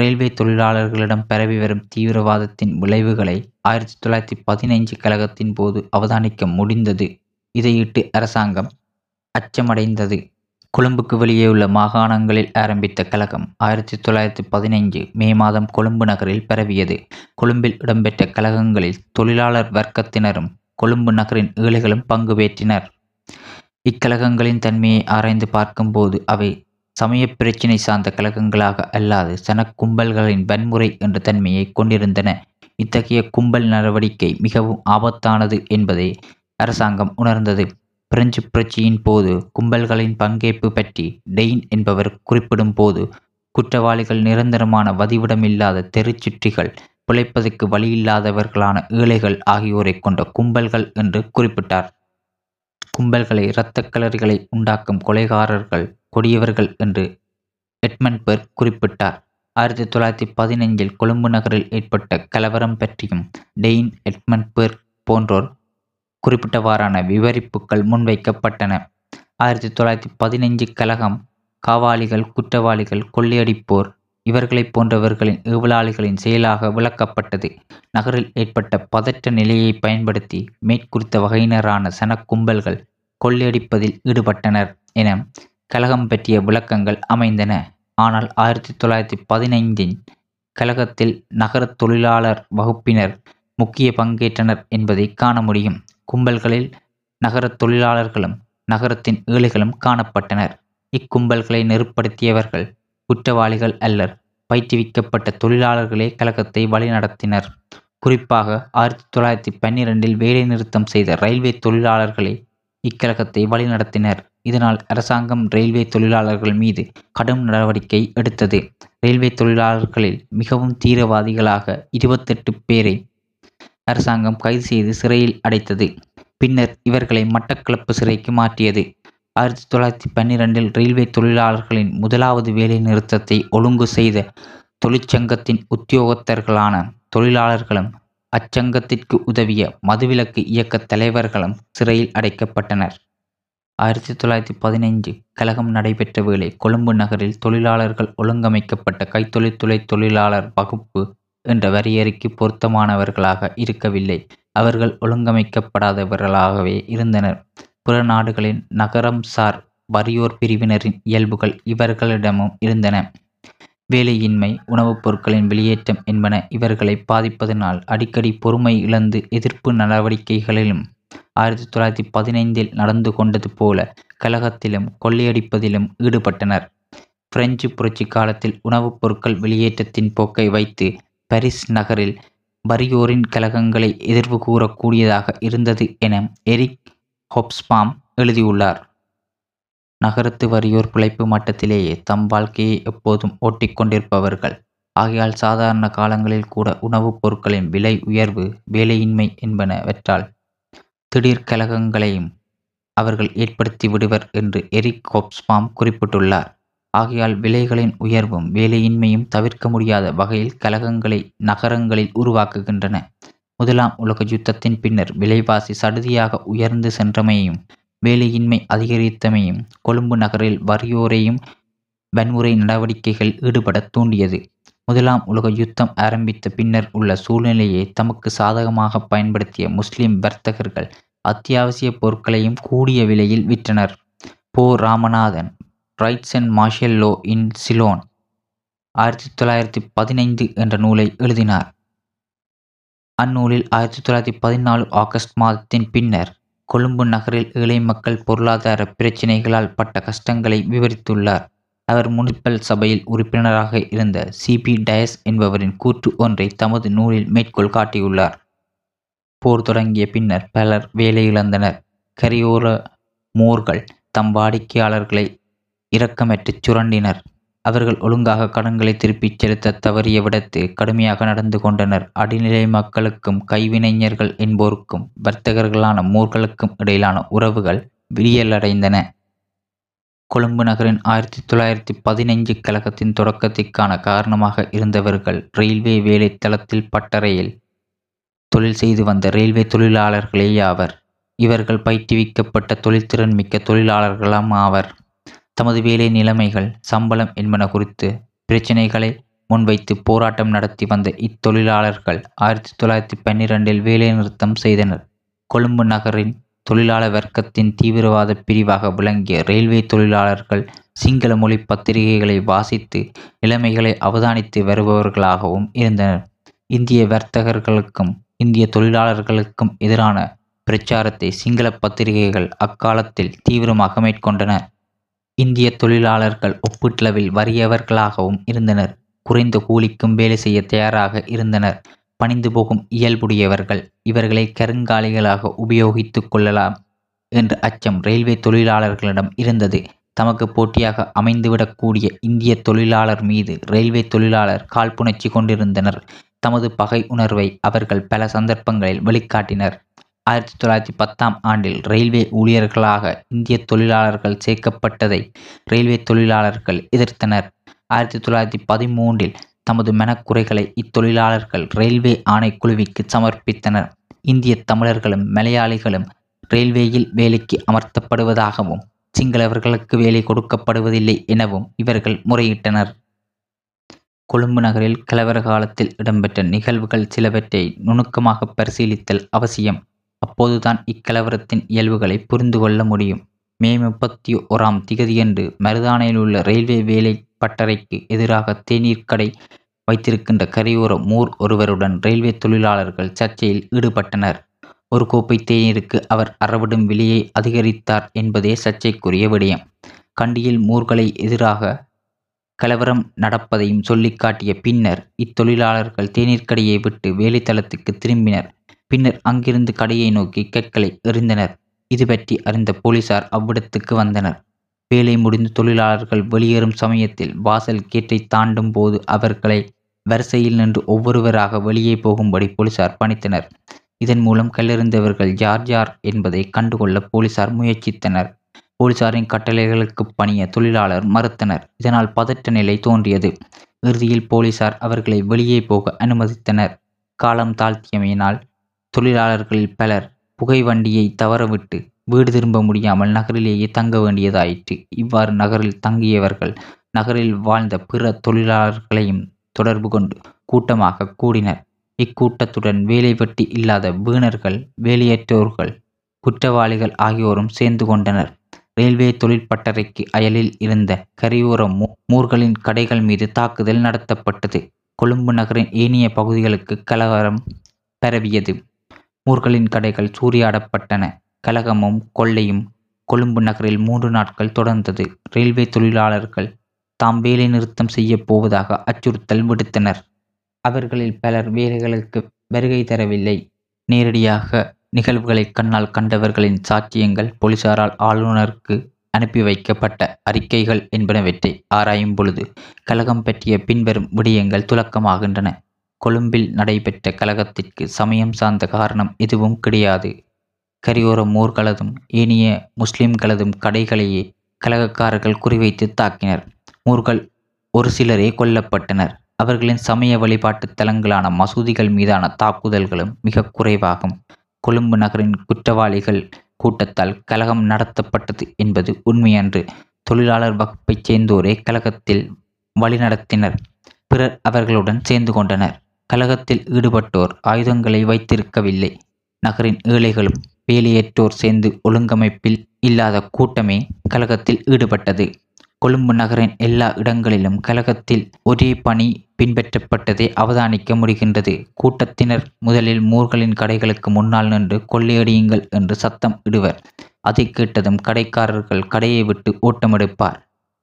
ரயில்வே தொழிலாளர்களிடம் பரவி வரும் தீவிரவாதத்தின் விளைவுகளை ஆயிரத்தி தொள்ளாயிரத்தி பதினைஞ்சு கழகத்தின் போது அவதானிக்க முடிந்தது. இதையிட்டு அரசாங்கம் அச்சமடைந்தது. கொழும்புக்கு வெளியே உள்ள மாகாணங்களில் ஆரம்பித்த கழகம் ஆயிரத்தி தொள்ளாயிரத்தி பதினைஞ்சு மே மாதம் கொழும்பு நகரில் பரவியது. கொழும்பில் இடம்பெற்ற கழகங்களில் தொழிலாளர் வர்க்கத்தினரும் கொழும்பு நகரின் ஏழைகளும் பங்கு பெற்றினர். இக்கழகங்களின் தன்மையை ஆராய்ந்து பார்க்கும்போது அவை சமய பிரச்சினை சார்ந்த கழகங்களாக அல்லாது சனக்கும்பல்களின் வன்முறை என்ற தன்மையை கொண்டிருந்தன. இத்தகைய கும்பல் நடவடிக்கை மிகவும் ஆபத்தானது என்பதை அரசாங்கம் உணர்ந்தது. பிரெஞ்சு புரட்சியின் போது கும்பல்களின் பங்கேற்பு பற்றி டெயின் என்பவர் குறிப்பிடும் போது குற்றவாளிகள் நிரந்தரமான வதிவிடமில்லாத தெருச்சுற்றிகள் பிழைப்பதற்கு வழியில்லாதவர்களான ஏழைகள் ஆகியோரை கொண்ட கும்பல்கள் என்று குறிப்பிட்டார். கும்பல்களை இரத்த கலர்களை உண்டாக்கும் கொலைகாரர்கள் கொடியவர்கள் என்று எட்மன்பர்க் குறிப்பிட்டார். ஆயிரத்தி தொள்ளாயிரத்தி பதினைஞ்சில் கொழும்பு நகரில் ஏற்பட்ட கலவரம் பற்றியும் டெயின் எட்மன்பர்க் போன்றோர் குறிப்பிட்டவாறான விவரிப்புகள் முன்வைக்கப்பட்டன. ஆயிரத்தி தொள்ளாயிரத்தி பதினைஞ்சு கலகம் காவாலிகள் குற்றவாளிகள் கொள்ளையடிப்போர் இவர்களைப் போன்றவர்களின் ஏவலாளிகளின் செயலாக விளக்கப்பட்டது. நகரில் ஏற்பட்ட பதற்ற நிலையை பயன்படுத்தி மேற்குறித்த வகையினரான சனக்கும்பல்கள் கொள்ளையடிப்பதில் ஈடுபட்டனர் என கழகம் பற்றிய விளக்கங்கள் அமைந்தன. ஆனால் ஆயிரத்தி தொள்ளாயிரத்தி பதினைந்தின் கழகத்தில் நகர தொழிலாளர் வகுப்பினர் முக்கிய பங்கேற்றனர் என்பதை காண முடியும். கும்பல்களில் நகர தொழிலாளர்களும் நகரத்தின் ஏழைகளும் காணப்பட்டனர். இக்கும்பல்களை நெருப்படுத்தியவர்கள் குற்றவாளிகள் அல்லர். பயிற்றுவிக்கப்பட்ட தொழிலாளர்களே கழகத்தை வழிநடத்தினர். குறிப்பாக ஆயிரத்தி தொள்ளாயிரத்தி பன்னிரெண்டில் வேலைநிறுத்தம் செய்த ரயில்வே தொழிலாளர்களே இக்கழகத்தை வழிநடத்தினர். இதனால் அரசாங்கம் ரயில்வே தொழிலாளர்கள் மீது கடும் நடவடிக்கை எடுத்தது. ரயில்வே தொழிலாளர்களில் மிகவும் தீவிரவாதிகளாக இருபத்தெட்டு பேரை அரசாங்கம் கைது செய்து சிறையில் அடைத்தது. பின்னர் இவர்களை மட்டக்களப்பு சிறைக்கு மாற்றியது. ஆயிரத்தி தொள்ளாயிரத்தி பன்னிரெண்டில் ரயில்வே தொழிலாளர்களின் முதலாவது வேலை நிறுத்தத்தை ஒழுங்கு செய்த தொழிற்சங்கத்தின் உத்தியோகத்தர்களான தொழிலாளர்களும் அச்சங்கத்திற்கு உதவிய மதுவிலக்கு இயக்க தலைவர்களும் சிறையில் அடைக்கப்பட்டனர். ஆயிரத்தி தொள்ளாயிரத்தி பதினைஞ்சு கழகம் நடைபெற்ற வேளை கொழும்பு நகரில் தொழிலாளர்கள் ஒழுங்கமைக்கப்பட்ட கைத்தொழில்துறை தொழிலாளர் வகுப்பு என்ற வரையறைக்கு பொருத்தமானவர்களாக இருக்கவில்லை. அவர்கள் ஒழுங்கமைக்கப்படாதவர்களாகவே இருந்தனர். புற நாடுகளின் நகரம் சார் வறியோர் பிரிவினரின் இயல்புகள் இவர்களிடமும் இருந்தன. வேலையின்மை உணவுப் பொருட்களின் வெளியேற்றம் என்பன இவர்களை பாதிப்பதனால் அடிக்கடி பொறுமை இழந்து எதிர்ப்பு நடவடிக்கைகளிலும் ஆயிரத்தி தொள்ளாயிரத்தி பதினைந்தில் நடந்து கொண்டது போல கலகத்திலும் கொள்ளையடிப்பதிலும் ஈடுபட்டனர். பிரெஞ்சு புரட்சி காலத்தில் உணவுப் பொருட்கள் வெளியேற்றத்தின் போக்கை வைத்து பரிஸ் நகரில் வறியோரின் கலகங்களை எதிர்வு கூறக்கூடியதாக இருந்தது என எரிக் ஹொப்ஸ்பாம் எழுதியுள்ளார். நகரத்து வறியோர் பிழைப்பு மட்டத்திலேயே தம் வாழ்க்கையை எப்போதும் ஓட்டிக்கொண்டிருப்பவர்கள் ஆகையால் சாதாரண காலங்களில் கூட உணவுப் பொருட்களின் விலை உயர்வு வேலையின்மை என்பனவற்றால் திடீர் கலகங்களையும் அவர்கள் ஏற்படுத்தி விடுவர் என்று எரிக் கோப்ஸ்பாம் குறிப்பிட்டுள்ளார். ஆகையால் விலைகளின் உயர்வும் வேலையின்மையும் தவிர்க்க முடியாத வகையில் கலகங்களை நகரங்களில் உருவாக்குகின்றன. முதலாம் உலக யுத்தத்தின் பின்னர் விலைவாசி சடுதியாக உயர்ந்து சென்றமையும் வேலையின்மை அதிகரித்தமையும் கொழும்பு நகரில் வறியோரையும் வன்முறை நடவடிக்கைகள் ஈடுபட தூண்டியது. முதலாம் உலக யுத்தம் ஆரம்பித்த பின்னர் உள்ள சூழ்நிலையை தமக்கு சாதகமாக பயன்படுத்திய முஸ்லிம் வர்த்தகர்கள் அத்தியாவசிய பொருட்களையும் கூடிய விலையில் விற்றனர். போ Ramanathan riots and martial law in Ceylon ஆயிரத்தி தொள்ளாயிரத்தி பதினைந்து என்ற நூலை எழுதினார். அந்நூலில் ஆயிரத்தி தொள்ளாயிரத்தி பதினாலு ஆகஸ்ட் மாதத்தின் பின்னர் கொழும்பு நகரில் ஏழை மக்கள் பொருளாதார பிரச்சினைகளால் பட்ட கஷ்டங்களை விவரித்துள்ளார். அவர் முனிசிபல் சபையில் உறுப்பினராக இருந்த சிபி டயஸ் என்பவரின் கூற்று ஒன்றை தமது நூலில் மேற்கோள் காட்டியுள்ளார். போர் தொடங்கிய பின்னர் பலர் வேலையிழந்தனர். கரியோர கரையோர மோர்கள் தம் வாடிக்கையாளர்களை இரக்கமற்று சுரண்டினர். அவர்கள் ஒழுங்காக கடன்களை திருப்பிச் செலுத்த தவறிய விடத்து கடுமையாக நடந்து கொண்டனர். அடிநிலை மக்களுக்கும் கைவினைஞர்கள் என்போருக்கும் வர்த்தகர்களான மூர்களுக்கும் இடையிலான உறவுகள் விரியலடைந்தன கொழும்பு நகரின் ஆயிரத்தி தொள்ளாயிரத்தி பதினைஞ்சு கழகத்தின் தொடக்கத்திற்கான காரணமாக இருந்தவர்கள் ரயில்வே வேலை தளத்தில் பட்டறையில் தொழில் செய்து வந்த ரயில்வே தொழிலாளர்களே ஆவர் இவர்கள் பயிற்றுவிக்கப்பட்ட தொழில்திறன் மிக்க தொழிலாளர்களாம் ஆவர். தமது வேலை நிலைமைகள் சம்பளம் என்பன குறித்து பிரச்சினைகளை முன்வைத்து போராட்டம் நடத்தி வந்த இத்தொழிலாளர்கள் ஆயிரத்தி தொள்ளாயிரத்தி பன்னிரெண்டில் வேலைநிறுத்தம் செய்தனர். கொழும்பு நகரின் தொழிலாளர் வர்க்கத்தின் தீவிரவாத பிரிவாக விளங்கிய ரயில்வே தொழிலாளர்கள் சிங்கள மொழி பத்திரிகைகளை வாசித்து நிலைமைகளை அவதானித்து வருபவர்களாகவும் இருந்தனர். இந்திய வர்த்தகர்களுக்கும் இந்திய தொழிலாளர்களுக்கும் எதிரான பிரச்சாரத்தை சிங்கள பத்திரிகைகள் அக்காலத்தில் தீவிரமாக மேற்கொண்டன இந்திய தொழிலாளர்கள் ஒப்பீட்டளவில் வறியவர்களாகவும் இருந்தனர். குறைந்த கூலிக்கும் வேலை செய்ய தயாராக இருந்தனர். பணிந்து போகும் இயல்புடையவர்கள் இவர்களை கருங்காலிகளாக உபயோகித்துக் கொள்ளலாம் என்ற அச்சம் ரயில்வே தொழிலாளர்களிடம் இருந்தது. தமக்கு போட்டியாக அமைந்துவிடக்கூடிய இந்திய தொழிலாளர் மீது ரயில்வே தொழிலாளர் காழ்ப்புணர்ச்சி கொண்டிருந்தனர். தமது பகை உணர்வை அவர்கள் பல சந்தர்ப்பங்களில் வெளிக்காட்டினர். ஆயிரத்தி தொள்ளாயிரத்தி பத்தாம் ஆண்டில் ரயில்வே ஊழியர்களாக இந்திய தொழிலாளர்கள் சேர்க்கப்பட்டதை ரயில்வே தொழிலாளர்கள் எதிர்த்தனர். ஆயிரத்தி தொள்ளாயிரத்தி பதிமூன்றில் தமது மெனக்குறைகளை இத்தொழிலாளர்கள் ரயில்வே ஆணைக்குழுவிற்கு சமர்ப்பித்தனர். இந்திய தமிழர்களும் மலையாளிகளும் ரயில்வேயில் வேலைக்கு அமர்த்தப்படுவதாகவும் சிங்களவர்களுக்கு வேலை கொடுக்கப்படுவதில்லை எனவும் இவர்கள் முறையிட்டனர். கொழும்பு நகரில் கலவர காலத்தில் இடம்பெற்ற நிகழ்வுகள் சிலவற்றை நுணுக்கமாக பரிசீலித்தல் அவசியம். அப்போதுதான் இக்கலவரத்தின் இயல்புகளை புரிந்து கொள்ள முடியும். மே முப்பத்தி ஓராம் திகதியன்று மருதானையில் உள்ள ரயில்வே வேலை பட்டறைக்கு எதிராக தேநீர் கடை வைத்திருக்கின்ற கரையோர மூர் ஒருவருடன் ரயில்வே தொழிலாளர்கள் சர்ச்சையில் ஈடுபட்டனர். ஒரு கோப்பை தேநீருக்கு அவர் அறவிடும் விலையை அதிகரித்தார் என்பதே சர்ச்சைக்குரிய விடயம். கண்டியில் மூர்களை எதிராக கலவரம் நடப்பதையும் சொல்லிக் காட்டிய பின்னர் இத்தொழிலாளர்கள் தேநீர் கடையை விட்டு வேலைத்தளத்துக்கு திரும்பினர். பின்னர் அங்கிருந்து கடையை நோக்கி கற்களை எறிந்தனர். இது பற்றி அறிந்த போலீசார் அவ்விடத்துக்கு வந்தனர். வேலை முடிந்து தொழிலாளர்கள் வெளியேறும் சமயத்தில் வாசல் கேட்டை தாண்டும் போது அவர்களை வரிசையில் நின்று ஒவ்வொருவராக வெளியே போகும்படி போலீசார் பணித்தனர். இதன் மூலம் கல்லெறிந்தவர்கள் யார் யார் என்பதை கண்டுகொள்ள போலீசார் முயற்சித்தனர். போலீசாரின் கட்டளைகளுக்கு பணிய தொழிலாளர் மறுத்தனர். இதனால் பதற்ற நிலை தோன்றியது. இறுதியில் போலீசார் அவர்களை வெளியே போக அனுமதித்தனர். காலம் தாழ்த்தியமையினால் தொழிலாளர்களில் பலர் புகை வண்டியை தவறவிட்டு வீடு திரும்ப முடியாமல் நகரிலேயே தங்க வேண்டியதாயிற்று. இவ்வாறு நகரில் தங்கியவர்கள் நகரில் வாழ்ந்த பிற தொழிலாளர்களையும் தொடர்பு கொண்டு கூட்டமாக கூடினர். இக்கூட்டத்துடன் வேலை வெட்டி இல்லாத வீணர்கள் வேலையற்றோர்கள் குற்றவாளிகள் ஆகியோரும் சேர்ந்து கொண்டனர். ரயில்வே தொழிற்பட்டறைக்கு அயலில் இருந்த கரையோர மூர்களின் கடைகள் மீது தாக்குதல் நடத்தப்பட்டது. கொழும்பு நகரின் ஏனைய பகுதிகளுக்கு கலவரம் பரவியது. ஊர்களின் கடைகள் சூறையாடப்பட்டன. கலகமும் கொள்ளையும் கொழும்பு நகரில் மூன்று நாட்கள் தொடர்ந்தது. ரயில்வே தொழிலாளர்கள் தாம் வேலை நிறுத்தம் செய்யப் போவதாக அச்சுறுத்தல் விடுத்தனர். அவர்களில் பலர் வேலைகளுக்கு வருகை தரவில்லை. நேரடியாக நிகழ்வுகளை கண்ணால் கண்டவர்களின் சாட்சியங்கள் போலீசாரால் ஆளுநருக்கு அனுப்பி வைக்கப்பட்ட அறிக்கைகள் என்பனவற்றை ஆராயும் பொழுது கலகம் பற்றிய பின்வரும் விடயங்கள் துலக்கமாகின்றன. கொழும்பில் நடைபெற்ற கலகத்திற்கு சமயம் சார்ந்த காரணம் எதுவும் கிடையாது. கரியோரம் மூர்களதும் ஏனைய முஸ்லிம்களதும் கடைகளையே கலகக்காரர்கள் குறிவைத்து தாக்கினர். மூர்கள் ஒரு சிலரே கொல்லப்பட்டனர். அவர்களின் சமய வழிபாட்டு தலங்களான மசூதிகள் மீதான தாக்குதல்களும் மிக குறைவாகும். கொழும்பு நகரின் குற்றவாளிகள் கூட்டத்தால் கலகம் நடத்தப்பட்டது என்பது உண்மையன்று. தொழிலாளர் வகுப்பைச் சேர்ந்தோரே கழகத்தில் வழிநடத்தினர். பிறர் அவர்களுடன் சேர்ந்து கொண்டனர். கலகத்தில் ஈடுபட்டோர் ஆயுதங்களை வைத்திருக்கவில்லை. நகரின் ஏழைகளும் வேலையற்றோர் சேர்ந்து ஒழுங்கமைப்பில் இல்லாத கூட்டமே கலகத்தில் ஈடுபட்டது. கொழும்பு நகரின் எல்லா இடங்களிலும் கலகத்தில் ஒரே பணி பின்பற்றப்பட்டதை அவதானிக்க முடிகின்றது. கூட்டத்தினர் முதலில் மூர்களின் கடைகளுக்கு முன்னால் நின்று கொள்ளையடியுங்கள் என்று சத்தம் இடுவர். அதை கேட்டதும் கடைக்காரர்கள் கடையை விட்டு ஓட்டமெடுப்பார்.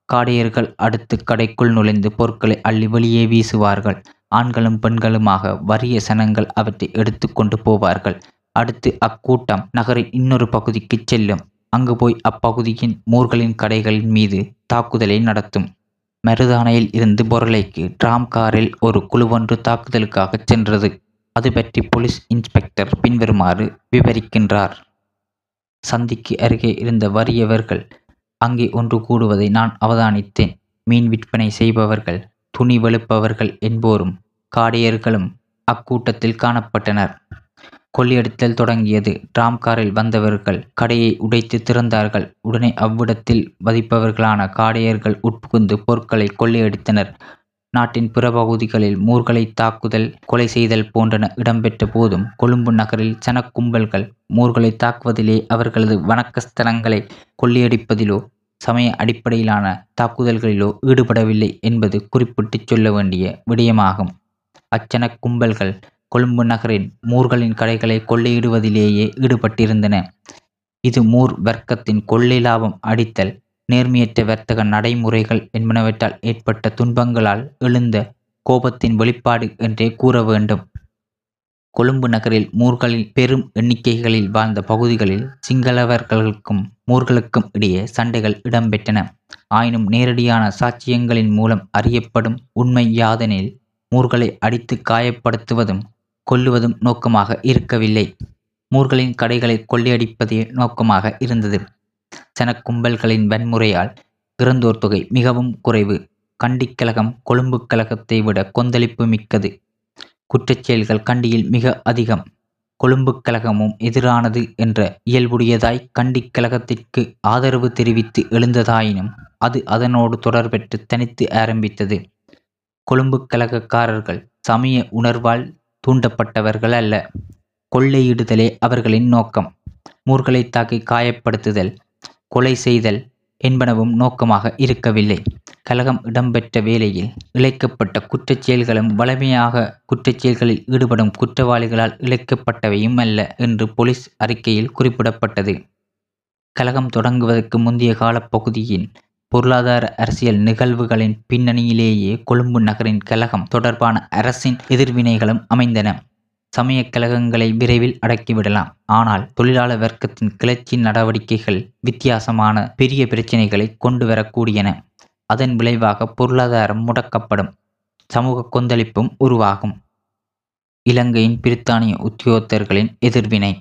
காடையர்கள் அடுத்து கடைக்குள் நுழைந்து பொருட்களை அள்ளி வெளியே வீசுவார்கள். ஆண்களும் பெண்களுமாக வறிய சனங்கள் அவற்றை எடுத்து கொண்டு போவார்கள். அடுத்து அக்கூட்டம் நகரின் இன்னொரு பகுதிக்கு செல்லும். அங்கு போய் அப்பகுதியின் மூர்களின் கடைகளின் மீது தாக்குதலை நடத்தும். மருதானையில் இருந்து பொருளைக்கு டிராம் காரில் ஒரு குழுவொன்று தாக்குதலுக்காக சென்றது. அது பற்றி போலீஸ் இன்ஸ்பெக்டர் பின்வருமாறு விவரிக்கின்றார். சந்திக்கு அருகே இருந்த வறியவர்கள் அங்கே ஒன்று கூடுவதை நான் அவதானித்தேன். மீன் விற்பனை செய்பவர்கள் துணி வெளுப்பவர்கள் என்போரும் காடையர்களும் அக்கூட்டத்தில் காணப்பட்டனர். கொள்ளையடித்தல் தொடங்கியது. டிராம் காரில் வந்தவர்கள் கடையை உடைத்து திறந்தார்கள். உடனே அவ்விடத்தில் வதிப்பவர்களான காடையர்கள் உட்புகுந்து பொருட்களை கொள்ளையடித்தனர். நாட்டின் பிற பகுதிகளில் மூர்களை தாக்குதல் கொலை செய்தல் போன்றன இடம்பெற்ற போதும் கொழும்பு நகரில் சனக்கும்பல்கள் மூர்களை தாக்குவதிலே அவர்களது வணக்கஸ்தலங்களை கொள்ளையடிப்பதிலோ சமய அடிப்படையிலான தாக்குதல்களிலோ ஈடுபடவில்லை என்பது குறிப்பிட்டு சொல்ல வேண்டிய விடயமாகும். அச்சன கும்பல்கள் கொழும்பு நகரின் மூர்களின் கடைகளை கொள்ளையிடுவதிலேயே ஈடுபட்டிருந்தன. இது மூர் வர்க்கத்தின் கொள்ளை லாபம் அடித்தல் நேர்மையற்ற வர்த்தக நடைமுறைகள் என்பனவற்றால் ஏற்பட்ட துன்பங்களால் எழுந்த கோபத்தின் வெளிப்பாடு என்றே கூற வேண்டும். கொழும்பு நகரில் மூர்களில் பெரும் எண்ணிக்கைகளில் வாழ்ந்த பகுதிகளில் சிங்களவர்களுக்கும் மூர்களுக்கும் இடையே சண்டைகள் இடம்பெற்றன. ஆயினும் நேரடியான சாட்சியங்களின் மூலம் அறியப்படும் உண்மை யாதெனில் மூர்களை அடித்து காயப்படுத்துவதும் கொல்லுவதும் நோக்கமாக இருக்கவில்லை. மூர்களின் கடைகளை கொள்ளையடிப்பதே நோக்கமாக இருந்தது. சனக்கும்பல்களின் வன்முறையால் இறந்தோர் தொகை மிகவும் குறைவு. கண்டிக்கழகம் கொழும்பு கழகத்தை விட கொந்தளிப்பு மிக்கது. குற்றச்செயல்கள் கண்டியில் மிக அதிகம். கொழும்பு கழகமும் எதிரானது என்ற இயல்புடையதாய் கண்டிக்கழகத்திற்கு ஆதரவு தெரிவித்து எழுந்ததாயினும் அது அதனோடு தொடர்பெற்று தனித்து ஆரம்பித்தது. கொழும்பு கலகக்காரர்கள் சமய உணர்வால் தூண்டப்பட்டவர்கள் அல்ல. கொள்ளையிடுதலே அவர்களின் நோக்கம். மூர்களை தாக்கி காயப்படுத்துதல் கொலை செய்தல் என்பனவும் நோக்கமாக இருக்கவில்லை. கலகம் இடம்பெற்ற வேளையில் இழைக்கப்பட்ட குற்றச் செயல்களும் வலிமையாக குற்றச் செயல்களில் ஈடுபடும் குற்றவாளிகளால் இழைக்கப்பட்டவையும் அல்ல என்று போலீஸ் அறிக்கையில் குறிப்பிடப்பட்டது. கலகம் தொடங்குவதற்கு முந்தைய காலப்பகுதியின் பொருளாதார அரசியல் நிகழ்வுகளின் பின்னணியிலேயே கொழும்பு நகரின் கழகம் தொடர்பான அரசின் எதிர்வினைகளும் அமைந்தன. சமய கழகங்களை விரைவில் அடக்கிவிடலாம் ஆனால் தொழிலாள வர்க்கத்தின் கிளர்ச்சி நடவடிக்கைகள் வித்தியாசமான பெரிய பிரச்சினைகளை கொண்டு வரக்கூடியன. அதன் விளைவாக பொருளாதாரம் முடக்கப்படும். சமூக கொந்தளிப்பும் உருவாகும். இலங்கையின் பிரித்தானிய உத்தியோகத்தர்களின் எதிர்வினை.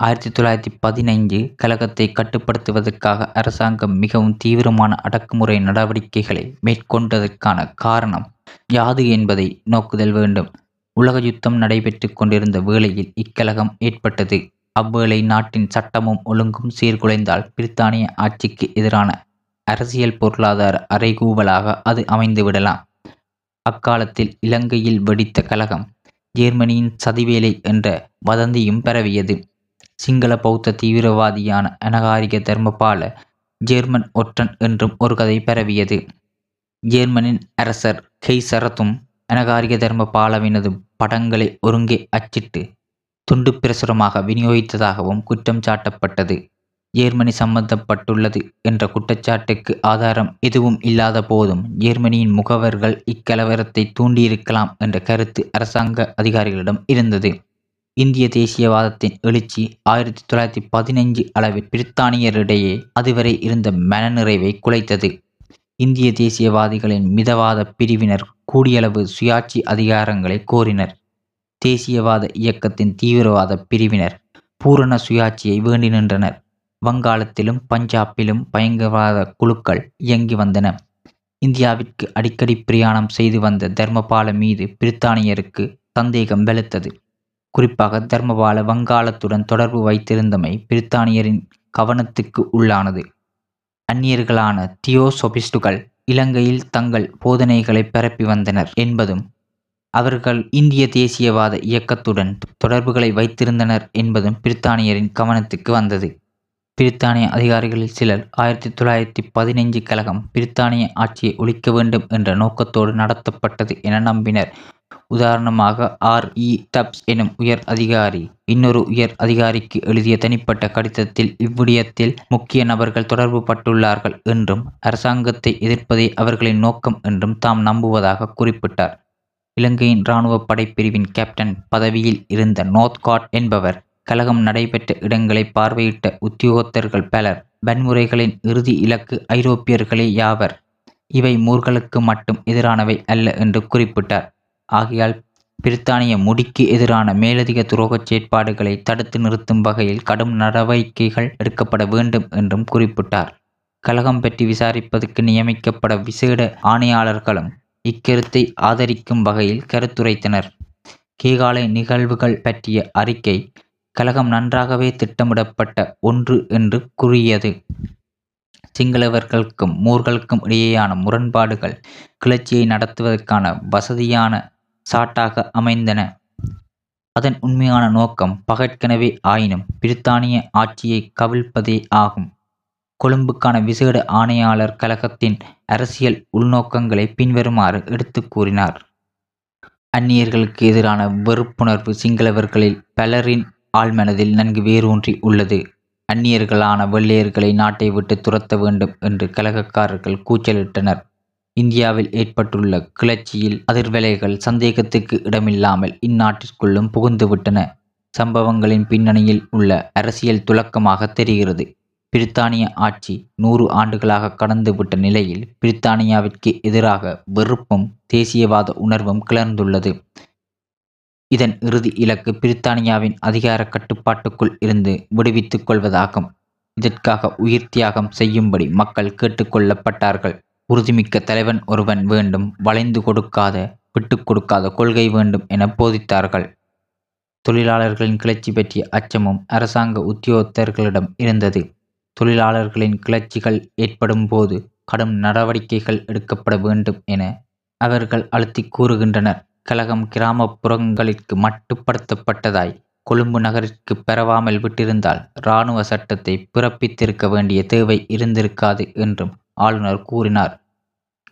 ஆயிரத்தி தொள்ளாயிரத்தி பதினைஞ்சு கழகத்தை கட்டுப்படுத்துவதற்காக அரசாங்கம் மிகவும் தீவிரமான அடக்குமுறை நடவடிக்கைகளை மேற்கொண்டதற்கான காரணம் யாது என்பதை நோக்குதல் வேண்டும். உலக யுத்தம் நடைபெற்று கொண்டிருந்த வேளையில் இக்கழகம் ஏற்பட்டது. அவ்வேளை நாட்டின் சட்டமும் ஒழுங்கும் சீர்குலைந்தால் பிரித்தானிய ஆட்சிக்கு எதிரான அரசியல் பொருளாதார அறைகூவலாக அது அமைந்துவிடலாம். அக்காலத்தில் இலங்கையில் வெடித்த கழகம் ஜேர்மனியின் சதிவேலை என்ற வதந்தியும் பரவியது. சிங்கள பௌத்த தீவிரவாதியான அனகாரிக தர்மபால ஜேர்மன் ஒற்றன் என்றும் ஒரு கதை பரவியது. ஜேர்மனின் அரசர் கெய்சரத்தும் அனகாரிக தர்மபாலவினது படங்களை ஒருங்கே அச்சிட்டு துண்டு பிரசுரமாக விநியோகித்ததாகவும் குற்றம் சாட்டப்பட்டது. ஜேர்மனி சம்பந்தப்பட்டுள்ளது என்ற குற்றச்சாட்டுக்கு ஆதாரம் எதுவும் இல்லாத போதும் ஜேர்மனியின் முகவர்கள் இக்கலவரத்தை தூண்டியிருக்கலாம் என்ற கருத்து அரசாங்க அதிகாரிகளிடம் இருந்தது. இந்திய தேசியவாதத்தின் எழுச்சி ஆயிரத்தி தொள்ளாயிரத்தி பதினைஞ்சு அளவில் பிரித்தானியரிடையே அதுவரை இருந்த மனநிறைவை குலைத்தது. இந்திய தேசியவாதிகளின் மிதவாத பிரிவினர் கூடியளவு சுயாட்சி அதிகாரங்களை கோரினர். தேசியவாத இயக்கத்தின் தீவிரவாத பிரிவினர் பூரண சுயாட்சியை வேண்டி நின்றனர். வங்காளத்திலும் பஞ்சாபிலும் பயங்கரவாத குழுக்கள் இயங்கி வந்தன. இந்தியாவிற்கு அடிக்கடி பிரயாணம் செய்து வந்த தர்மபால மீது பிரித்தானியருக்கு சந்தேகம் வெளுத்தது. குறிப்பாக தர்மபால வங்காளத்துடன் தொடர்பு வைத்திருந்தமை பிரித்தானியரின் கவனத்துக்கு உள்ளானது. அந்நியர்களான தியோசொபிஸ்டுகள் இலங்கையில் தங்கள் போதனைகளை பரப்பி வந்தனர் என்பதும் அவர்கள் இந்திய தேசியவாத இயக்கத்துடன் தொடர்புகளை வைத்திருந்தனர் என்பதும் பிரித்தானியரின் கவனத்துக்கு வந்தது. பிரித்தானிய அதிகாரிகளில் சிலர் ஆயிரத்தி தொள்ளாயிரத்தி பதினைஞ்சு கழகம் பிரித்தானிய ஆட்சியை ஒழிக்க வேண்டும் என்ற நோக்கத்தோடு நடத்தப்பட்டது என நம்பினர். உதாரணமாக ஆர். இ. டப்ஸ் எனும் உயர் அதிகாரி. இன்னொரு உயர் அதிகாரிக்கு எழுதிய தனிப்பட்ட கடிதத்தில் இவ்விடயத்தில் முக்கிய நபர்கள் தொடர்பு பட்டுள்ளார்கள் என்றும் அரசாங்கத்தை எதிர்ப்பதே அவர்களின் நோக்கம் என்றும் தாம் நம்புவதாக குறிப்பிட்டார். இலங்கையின் இராணுவ படைப்பிரிவின் கேப்டன் பதவியில் இருந்த நோர்த்காட் என்பவர் கலகம் நடைபெற்ற இடங்களை பார்வையிட்ட உத்தியோகத்தர்கள் பலர் வன்முறைகளின் இறுதி இலக்கு ஐரோப்பியர்களே யாவர்? இவை மூர்களுக்கு மட்டும் எதிரானவை அல்ல என்று குறிப்பிட்டார். ஆகையால் பிரித்தானிய முடிக்கு எதிரான மேலதிக துரோகச் செயற்பாடுகளை தடுத்து நிறுத்தும் வகையில் கடும் நடவடிக்கைகள் எடுக்கப்பட வேண்டும் என்றும் குறிப்பிட்டார். கலகம் பற்றி விசாரிப்பதற்கு நியமிக்கப்பட விசேட ஆணையாளர்களும் இக்கருத்தை ஆதரிக்கும் வகையில் கருத்துரைத்தனர். கீகாலை நிகழ்வுகள் பற்றிய அறிக்கை கலகம் நன்றாகவே திட்டமிடப்பட்ட ஒன்று என்று கூறியது. சிங்களவர்களுக்கும் மூர்களுக்கும் இடையேயான முரண்பாடுகள் கிளர்ச்சியை நடத்துவதற்கான வசதியான சாட்டாக அமைந்தன. அதன் உண்மையான நோக்கம் பகற்கனவே ஆயினும் பிரித்தானிய ஆட்சியை கவிழ்ப்பதே ஆகும். கொழும்புக்கான விசேட ஆணையாளர் கழகத்தின் அரசியல் உள்நோக்கங்களை பின்வருமாறு எடுத்து கூறினார். அந்நியர்களுக்கு எதிரான வெறுப்புணர்வு சிங்களவர்களில் பலரின் ஆழ்மனதில் நன்கு வேரூன்றி உள்ளது. அந்நியர்களான வெள்ளையர்களை நாட்டை விட்டு துரத்த வேண்டும் என்று கழகக்காரர்கள் கூச்சலிட்டனர். இந்தியாவில் ஏற்பட்டுள்ள கிளர்ச்சியில் அதிர்வலைகள் சந்தேகத்துக்கு இடமில்லாமல் இந்நாட்டிற்குள்ளும் புகுந்துவிட்டன. சம்பவங்களின் பின்னணியில் உள்ள அரசியல் துலக்கமாக தெரிகிறது. பிரித்தானிய ஆட்சி நூறு ஆண்டுகளாக கடந்துவிட்ட நிலையில் பிரித்தானியாவிற்கு எதிராக வெறுப்பும் தேசியவாத உணர்வும் கிளர்ந்துள்ளது. இதன் இறுதி இலக்கு பிரித்தானியாவின் அதிகார கட்டுப்பாட்டுக்குள் இருந்து விடுவித்துக் கொள்வதாகும். இதற்காக உயிர் தியாகம் செய்யும்படி மக்கள் கேட்டுக்கொள்ளப்பட்டார்கள் உறுதிமிக்க தலைவன் ஒருவன் வேண்டும் வளைந்து கொடுக்காத விட்டுக் கொடுக்காத கொள்கை வேண்டும் என போதித்தார்கள். தொழிலாளர்களின் கிளர்ச்சி பற்றிய அச்சமும் அரசாங்க உத்தியோகத்தர்களிடம் இருந்தது. தொழிலாளர்களின் கிளர்ச்சிகள் ஏற்படும் போது கடும் நடவடிக்கைகள் எடுக்கப்பட வேண்டும் என அவர்கள் அழுத்தி கூறுகின்றனர். கழகம் கிராமப்புறங்களிற்கு மட்டுப்படுத்தப்பட்டதாய் கொழும்பு நகரிற்கு பெறவாமல் விட்டிருந்தால் இராணுவ சட்டத்தை பிறப்பித்திருக்க வேண்டிய தேவை இருந்திருக்காது என்றும் ஆளுநர் கூறினார்.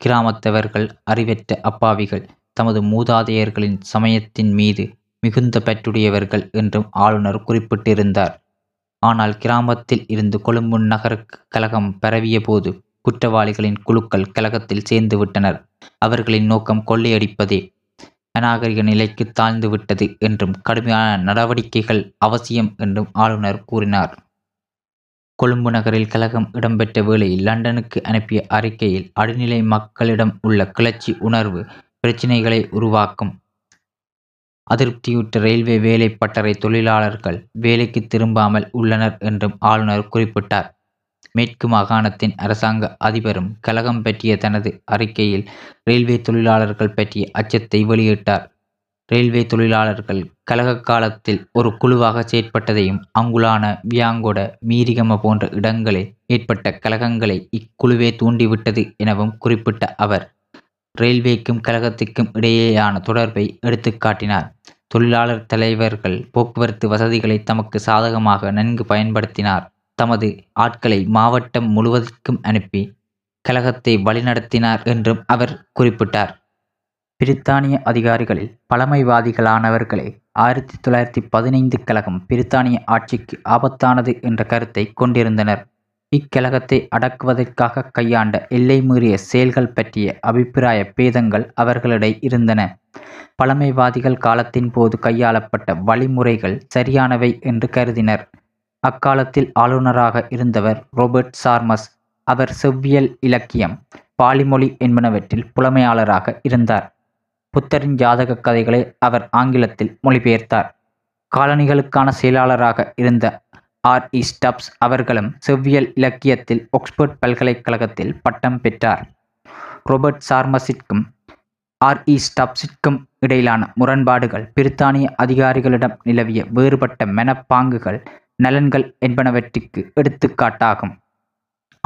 கிராமத்தவர்கள் அறிவற்ற அப்பாவிகள் தமது மூதாதையர்களின் சமயத்தின் மீது மிகுந்த பற்றுடையவர்கள் என்றும் ஆளுநர் குறிப்பிட்டிருந்தார். ஆனால் கிராமத்தில் இருந்து கொழும்பு நகருக்கு கலகம் பரவிய போது குற்றவாளிகளின் குழுக்கள் கலகத்தில் சேர்ந்துவிட்டனர் அவர்களின் நோக்கம் கொள்ளையடிப்பதே. அநாகரிக நிலைக்கு தாழ்ந்துவிட்டது என்றும் கடுமையான நடவடிக்கைகள் அவசியம் என்றும் ஆளுநர் கூறினார். கொழும்பு நகரில் கலகம் இடம்பெற்ற வேளையில் லண்டனுக்கு அனுப்பிய அறிக்கையில் அடிநிலை மக்களிடம் உள்ள கிளர்ச்சி உணர்வு பிரச்சினைகளை உருவாக்கும் அதிருப்தியுற்ற ரயில்வே வேலை பட்டறை தொழிலாளர்கள் வேலைக்கு திரும்பாமல் உள்ளனர் என்றும் ஆளுநர் குறிப்பிட்டார். மேற்கு மாகாணத்தின் அரசாங்க அதிபரும் கலகம் பற்றிய தனது அறிக்கையில் ரயில்வே தொழிலாளர்கள் பற்றிய அச்சத்தை வெளியிட்டார். ரயில்வே தொழிலாளர்கள் கலக காலத்தில் ஒரு குழுவாக செயற்பட்டதையும் அங்குலான வியாங்கொட மீரிகம போன்ற இடங்களில் ஏற்பட்ட கலகங்களை இக்குழுவே தூண்டிவிட்டது எனவும் குறிப்பிட்ட அவர் ரயில்வேக்கும் கழகத்துக்கும் இடையேயான தொடர்பை எடுத்துக்காட்டினார் தொழிலாளர் தலைவர்கள் போக்குவரத்து வசதிகளை தமக்கு சாதகமாக நன்கு பயன்படுத்தினார். தமது ஆட்களை மாவட்டம் முழுவதற்கும் அனுப்பி கழகத்தை வழிநடத்தினார் என்றும் அவர் குறிப்பிட்டார். பிரித்தானிய அதிகாரிகளில் பழமைவாதிகளானவர்களே ஆயிரத்தி தொள்ளாயிரத்தி பதினைந்து கழகம் பிரித்தானிய ஆட்சிக்கு ஆபத்தானது என்ற கருத்தை கொண்டிருந்தனர். இக்கழகத்தை அடக்குவதற்காக கையாண்ட எல்லை மீறிய செயல்கள் பற்றிய அபிப்பிராய பேதங்கள் அவர்களிடையே இருந்தன. பழமைவாதிகள் காலத்தின் போது கையாளப்பட்ட வழிமுறைகள் சரியானவை என்று கருதினர். அக்காலத்தில் ஆளுநராக இருந்தவர் ரோபர்ட் சார்மஸ். அவர் செவ்வியல் இலக்கியம் பாலிமொழி என்பனவற்றில் புலமையாளராக இருந்தார். புத்தரின் ஜாதக கதைகளை அவர் ஆங்கிலத்தில் மொழிபெயர்த்தார். காலனிகளுக்கான செயலாளராக இருந்த ஆர். இ. ஸ்டப்ஸ் அவர்களும் செவ்வியல் இலக்கியத்தில் ஆக்ஸ்போர்ட் பல்கலைக்கழகத்தில் பட்டம் பெற்றார். Robert சார்மஸிற்கும் R. இ. ஸ்டப்ஸிற்கும் இடையிலான முரண்பாடுகள் பிரித்தானிய அதிகாரிகளிடம் நிலவிய வேறுபட்ட மனப்பாங்குகள் நலன்கள் என்பனவற்றிற்கு எடுத்துக்காட்டாகும்.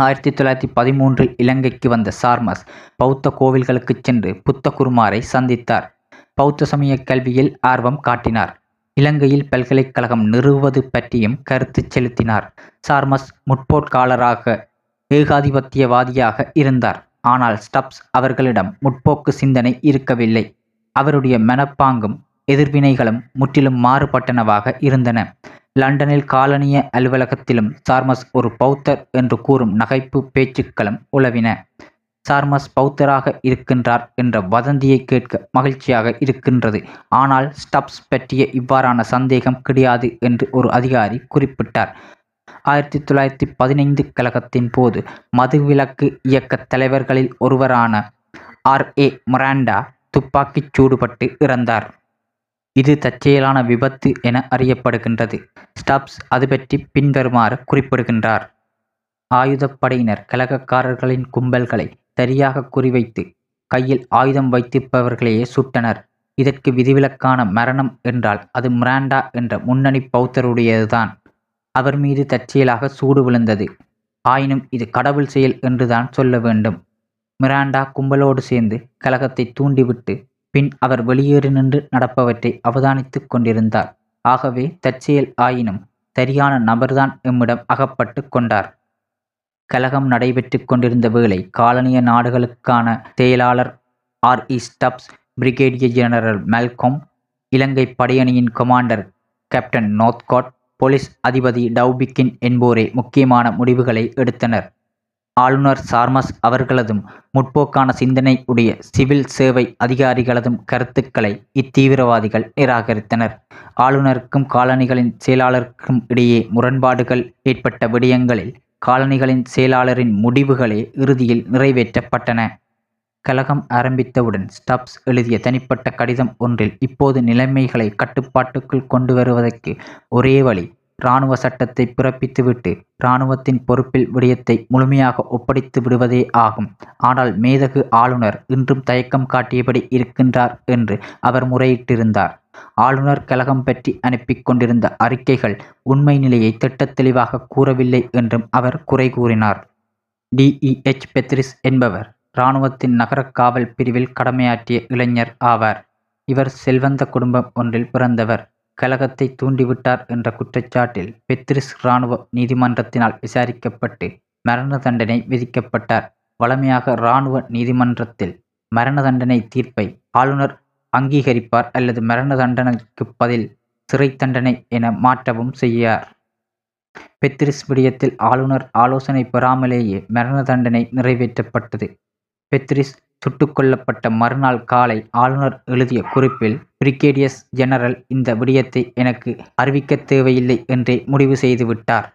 ஆயிரத்தி தொள்ளாயிரத்தி பதிமூன்றில் இலங்கைக்கு வந்த சார்மஸ் பௌத்த கோவில்களுக்கு சென்று புத்த குருமாரை சந்தித்தார். பௌத்த சமய கல்வியில் ஆர்வம் காட்டினார். இலங்கையில் பல்கலைக்கழகம் நிறுவது பற்றியும் கருத்து செலுத்தினார். சார்மஸ் முற்போட்காலராக ஏகாதிபத்தியவாதியாக இருந்தார். ஆனால் ஸ்டப்ஸ் அவர்களிடம் முற்போக்கு சிந்தனை இருக்கவில்லை. அவருடைய மனப்பாங்கும் எதிர்வினைகளும் முற்றிலும் மாறுபட்டனவாக இருந்தன. லண்டனில் காலனிய அலுவலகத்திலும் சார்மஸ் ஒரு பௌத்தர் என்று கூறும் நகைப்பு பேச்சுக்களும் உளவின சார்மஸ் பௌத்தராக இருக்கின்றார் என்ற வதந்தியை கேட்க மகிழ்ச்சியாக இருக்கின்றது. ஆனால் ஸ்டப்ஸ் பற்றிய இவ்வாறான சந்தேகம் கிடையாது என்று ஒரு அதிகாரி குறிப்பிட்டார். ஆயிரத்தி தொள்ளாயிரத்தி பதினைந்து கழகத்தின் போது மதுவிலக்கு இயக்க தலைவர்களில் ஒருவரான ஆர் ஏ மொராண்டா துப்பாக்கிச் சூடுபட்டு இறந்தார். இது தற்செயலான விபத்து என அறியப்படுகின்றது. ஸ்டப்ஸ் அது பற்றி பின்வருமாறு குறிப்பிடுகின்றார். ஆயுதப்படையினர் கலகக்காரர்களின் கும்பல்களை சரியாக குறிவைத்து கையில் ஆயுதம் வைத்திருப்பவர்களையே சுட்டனர். இதற்கு விதிவிலக்கான மரணம் என்றால் அது மிராண்டா என்ற முன்னணி பௌத்தருடையதுதான். அவர் மீது தற்செயலாக சூடு விழுந்தது. ஆயினும் இது கடவுள் செயல் என்றுதான் சொல்ல வேண்டும். மிராண்டா கும்பலோடு சேர்ந்து கலகத்தை தூண்டிவிட்டு பின் அவர் வெளியேறி நின்று நடப்பவற்றை அவதானித்துக் கொண்டிருந்தார். ஆகவே தற்செயல் ஆயினும் சரியான நபர்தான் எம்மிடம் அகப்பட்டு கொண்டார். கலகம் நடைபெற்று கொண்டிருந்த வேளை காலனிய நாடுகளுக்கான செயலாளர் R. E. Stubbs brigadier general Malcolm Ilangai படையணியின் commander captain Northcote police அதிபதி டவுபிக்கின் என்போரே முக்கியமான முடிவுகளை எடுத்தனர். ஆளுநர் சார்மஸ் அவர்களதும் முற்போக்கான சிந்தனை உடைய சிவில் சேவை அதிகாரிகளதும் கருத்துக்களை இத்தீவிரவாதிகள் நிராகரித்தனர். ஆளுநருக்கும் காலனிகளின் செயலாளருக்கும் இடையே முரண்பாடுகள் ஏற்பட்ட விடயங்களில் காலனிகளின் செயலாளரின் முடிவுகளே இறுதியில் நிறைவேற்றப்பட்டன. கலகம் ஆரம்பித்தவுடன் ஸ்டப்ஸ் எழுதிய தனிப்பட்ட கடிதம் ஒன்றில் இப்போது நிலைமைகளை கட்டுப்பாட்டுக்குள் கொண்டு வருவதற்கு ஒரே வழி இராணுவ சட்டத்தை பிறப்பித்துவிட்டு இராணுவத்தின் பொறுப்பில் விடயத்தை முழுமையாக ஒப்படைத்து விடுவதே ஆகும். ஆனால் மேதகு ஆளுநர் இன்றும் தயக்கம் காட்டியபடி இருக்கின்றார் என்று அவர் முறையிட்டிருந்தார். ஆளுநர் கழகம் பற்றி அனுப்பி கொண்டிருந்த அறிக்கைகள் உண்மை நிலையை திட்டத் தெளிவாக கூறவில்லை என்றும் அவர் குறை கூறினார். டிஇஎச் பெத்ரிஸ் என்பவர் இராணுவத்தின் நகர காவல் பிரிவில் கடமையாற்றிய இளைஞர் ஆவார். இவர் செல்வந்த குடும்பம் ஒன்றில் பிறந்தவர். கலகத்தை தூண்டிவிட்டார் என்ற குற்றச்சாட்டில் பெத்ரிஸ் இராணுவ நீதிமன்றத்தினால் விசாரிக்கப்பட்டு மரண தண்டனை விதிக்கப்பட்டார். வழமையாக இராணுவ நீதிமன்றத்தில் மரண தண்டனை தீர்ப்பை ஆளுநர் அங்கீகரிப்பார் அல்லது மரண தண்டனைக்கு பதில் சிறை தண்டனை என மாற்றவும் செய்யார். பெத்ரிஸ் விடயத்தில் ஆளுநர் ஆலோசனை பெறாமலேயே மரண தண்டனை நிறைவேற்றப்பட்டது. பெத்ரிஸ் சுட்டுக் கொல்லப்பட்ட மறுநாள் காலை ஆளுநர் எழுதிய குறிப்பில் பிரிகேடியஸ் ஜெனரல் இந்த விடயத்தை எனக்கு அறிவிக்க தேவையில்லை என்றே முடிவு செய்து விட்டார்.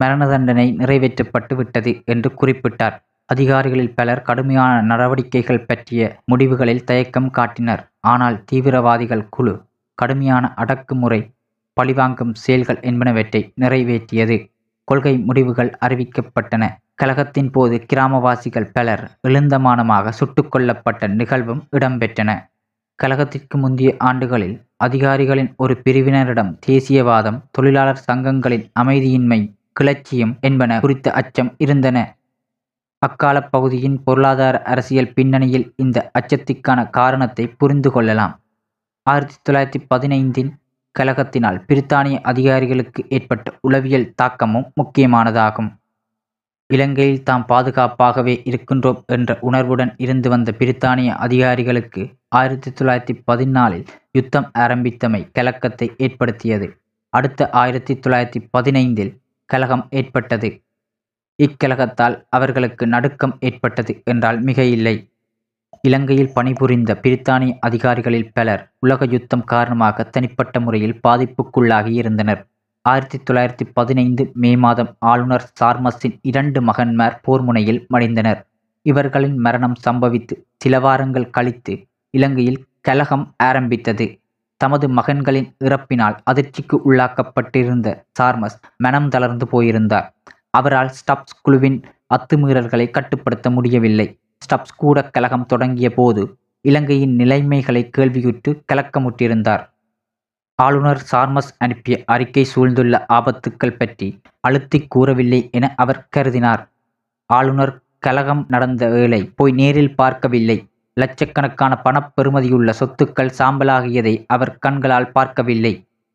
மரண தண்டனை நிறைவேற்றப்பட்டு விட்டது என்று குறிப்பிட்டார். அதிகாரிகளில் பலர் கடுமையான நடவடிக்கைகள் பற்றிய முடிவுகளில் தயக்கம் காட்டினர். ஆனால் தீவிரவாதிகள் குழு கடுமையான அடக்குமுறை பழிவாங்கும் செயல்கள் என்பனவற்றை நிறைவேற்றியது. கொள்கை முடிவுகள் அறிவிக்கப்பட்டன. கழகத்தின் போது கிராமவாசிகள் பலர் எழுந்தமானமாக சுட்டுக்கொல்லப்பட்ட நிகழ்வும் இடம்பெற்றன. கழகத்திற்கு முந்தைய ஆண்டுகளில் அதிகாரிகளின் ஒரு பிரிவினரிடம் தேசியவாதம் தொழிலாளர் சங்கங்களின் அமைதியின்மை கிளர்ச்சியும் என்பன குறித்த அச்சம் இருந்தன. அக்கால பகுதியின் பொருளாதார அரசியல் பின்னணியில் இந்த அச்சத்திற்கான காரணத்தை புரிந்து கொள்ளலாம். ஆயிரத்தி தொள்ளாயிரத்தி பதினைந்தின் கழகத்தினால் பிரித்தானிய அதிகாரிகளுக்கு ஏற்பட்ட உளவியல் தாக்கமும் முக்கியமானதாகும். இலங்கையில் தாம் பாதுகாப்பாகவே இருக்கின்றோம் என்ற உணர்வுடன் இருந்து வந்த பிரித்தானிய அதிகாரிகளுக்கு ஆயிரத்தி தொள்ளாயிரத்தி பதினாலில் யுத்தம் ஆரம்பித்தமை கலக்கத்தை ஏற்படுத்தியது. அடுத்த ஆயிரத்தி தொள்ளாயிரத்தி பதினைந்தில் கலகம் ஏற்பட்டது. இக்கலகத்தால் அவர்களுக்கு நடுக்கம் ஏற்பட்டது என்றால் மிக இல்லை இலங்கையில் பணிபுரிந்த பிரித்தானிய அதிகாரிகளில் பலர் உலக யுத்தம் காரணமாக தனிப்பட்ட முறையில் பாதிப்புக்குள்ளாகி இருந்தனர். ஆயிரத்தி தொள்ளாயிரத்தி பதினைந்து மே மாதம் ஆளுநர் சார்மஸின் இரண்டு மகன்மார் போர்முனையில் மடிந்தனர். இவர்களின் மரணம் சம்பவித்து சில வாரங்கள் கழித்து இலங்கையில் கலகம் ஆரம்பித்தது. தமது மகன்களின் இறப்பினால் அதிர்ச்சிக்கு உள்ளாக்கப்பட்டிருந்த சார்மஸ் மனம் தளர்ந்து போயிருந்தார். அவரால் ஸ்டப்ஸ் குழுவின் அத்துமீறல்களை கட்டுப்படுத்த முடியவில்லை. ஸ்டப்ஸ் கூட கலகம் தொடங்கிய போது இலங்கையின் நிலைமைகளை கேள்வியுற்று கலக்கமுற்றிருந்தார். ஆளுநர் சார்மஸ் அனுப்பிய அறிக்கை சூழ்ந்துள்ள ஆபத்துக்கள் பற்றி அழுத்திக் கூறவில்லை என அவர் கருதினார். ஆளுநர் கலகம் நடந்த வேளை போய் நேரில் பார்க்கவில்லை. லட்சக்கணக்கான பணப்பெறுமதியுள்ள சொத்துக்கள் சாம்பலாகியதை அவர் கண்களால் பார்க்கவில்லை.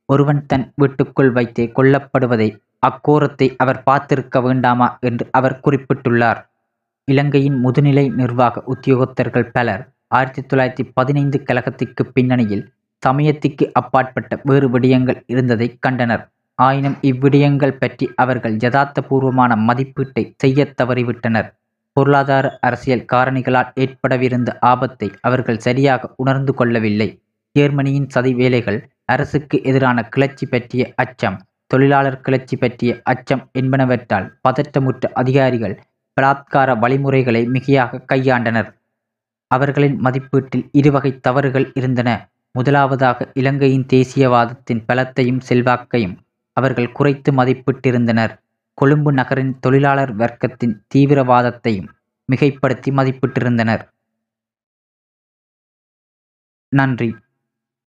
ஒருவன் தன் வீட்டுக்குள் வைத்தே கொல்லப்படுவதை அக்கோரத்தை அவர் பார்த்திருக்க வேண்டாமா என்று அவர் குறிப்பிட்டுள்ளார். இலங்கையின் முதுநிலை நிர்வாக உத்தியோகத்தர்கள் பலர் ஆயிரத்தி தொள்ளாயிரத்தி பதினைந்து கழகத்திற்கு பின்னணியில் சமயத்திற்கு அப்பாற்பட்ட வேறு விடயங்கள் இருந்ததை கண்டனர். ஆயினும் இவ்விடயங்கள் பற்றி அவர்கள் யதார்த்தபூர்வமான மதிப்பீட்டை செய்யத் தவறிவிட்டனர். பொருளாதார அரசியல் காரணிகளால் ஏற்படவிருந்த ஆபத்தை அவர்கள் சரியாக உணர்ந்து கொள்ளவில்லை. ஜேர்மனியின் சதி வேலைகள் அரசுக்கு எதிரான கிளர்ச்சி பற்றிய அச்சம் தொழிலாளர் கிளர்ச்சி பற்றிய அச்சம் என்பனவற்றால் பதற்றமுற்ற அதிகாரிகள் பலாத்கார வழிமுறைகளை மிகையாக கையாண்டனர். அவர்களின் மதிப்பீட்டில் இருவகை தவறுகள் இருந்தன. முதலாவதாக இலங்கையின் தேசியவாதத்தின் பலத்தையும் செல்வாக்கையும் அவர்கள் குறைத்து மதிப்பிட்டிருந்தனர். கொழும்பு நகரின் தொழிலாளர் வர்க்கத்தின் தீவிரவாதத்தையும் மிகைப்படுத்தி மதிப்பிட்டிருந்தனர். நன்றி.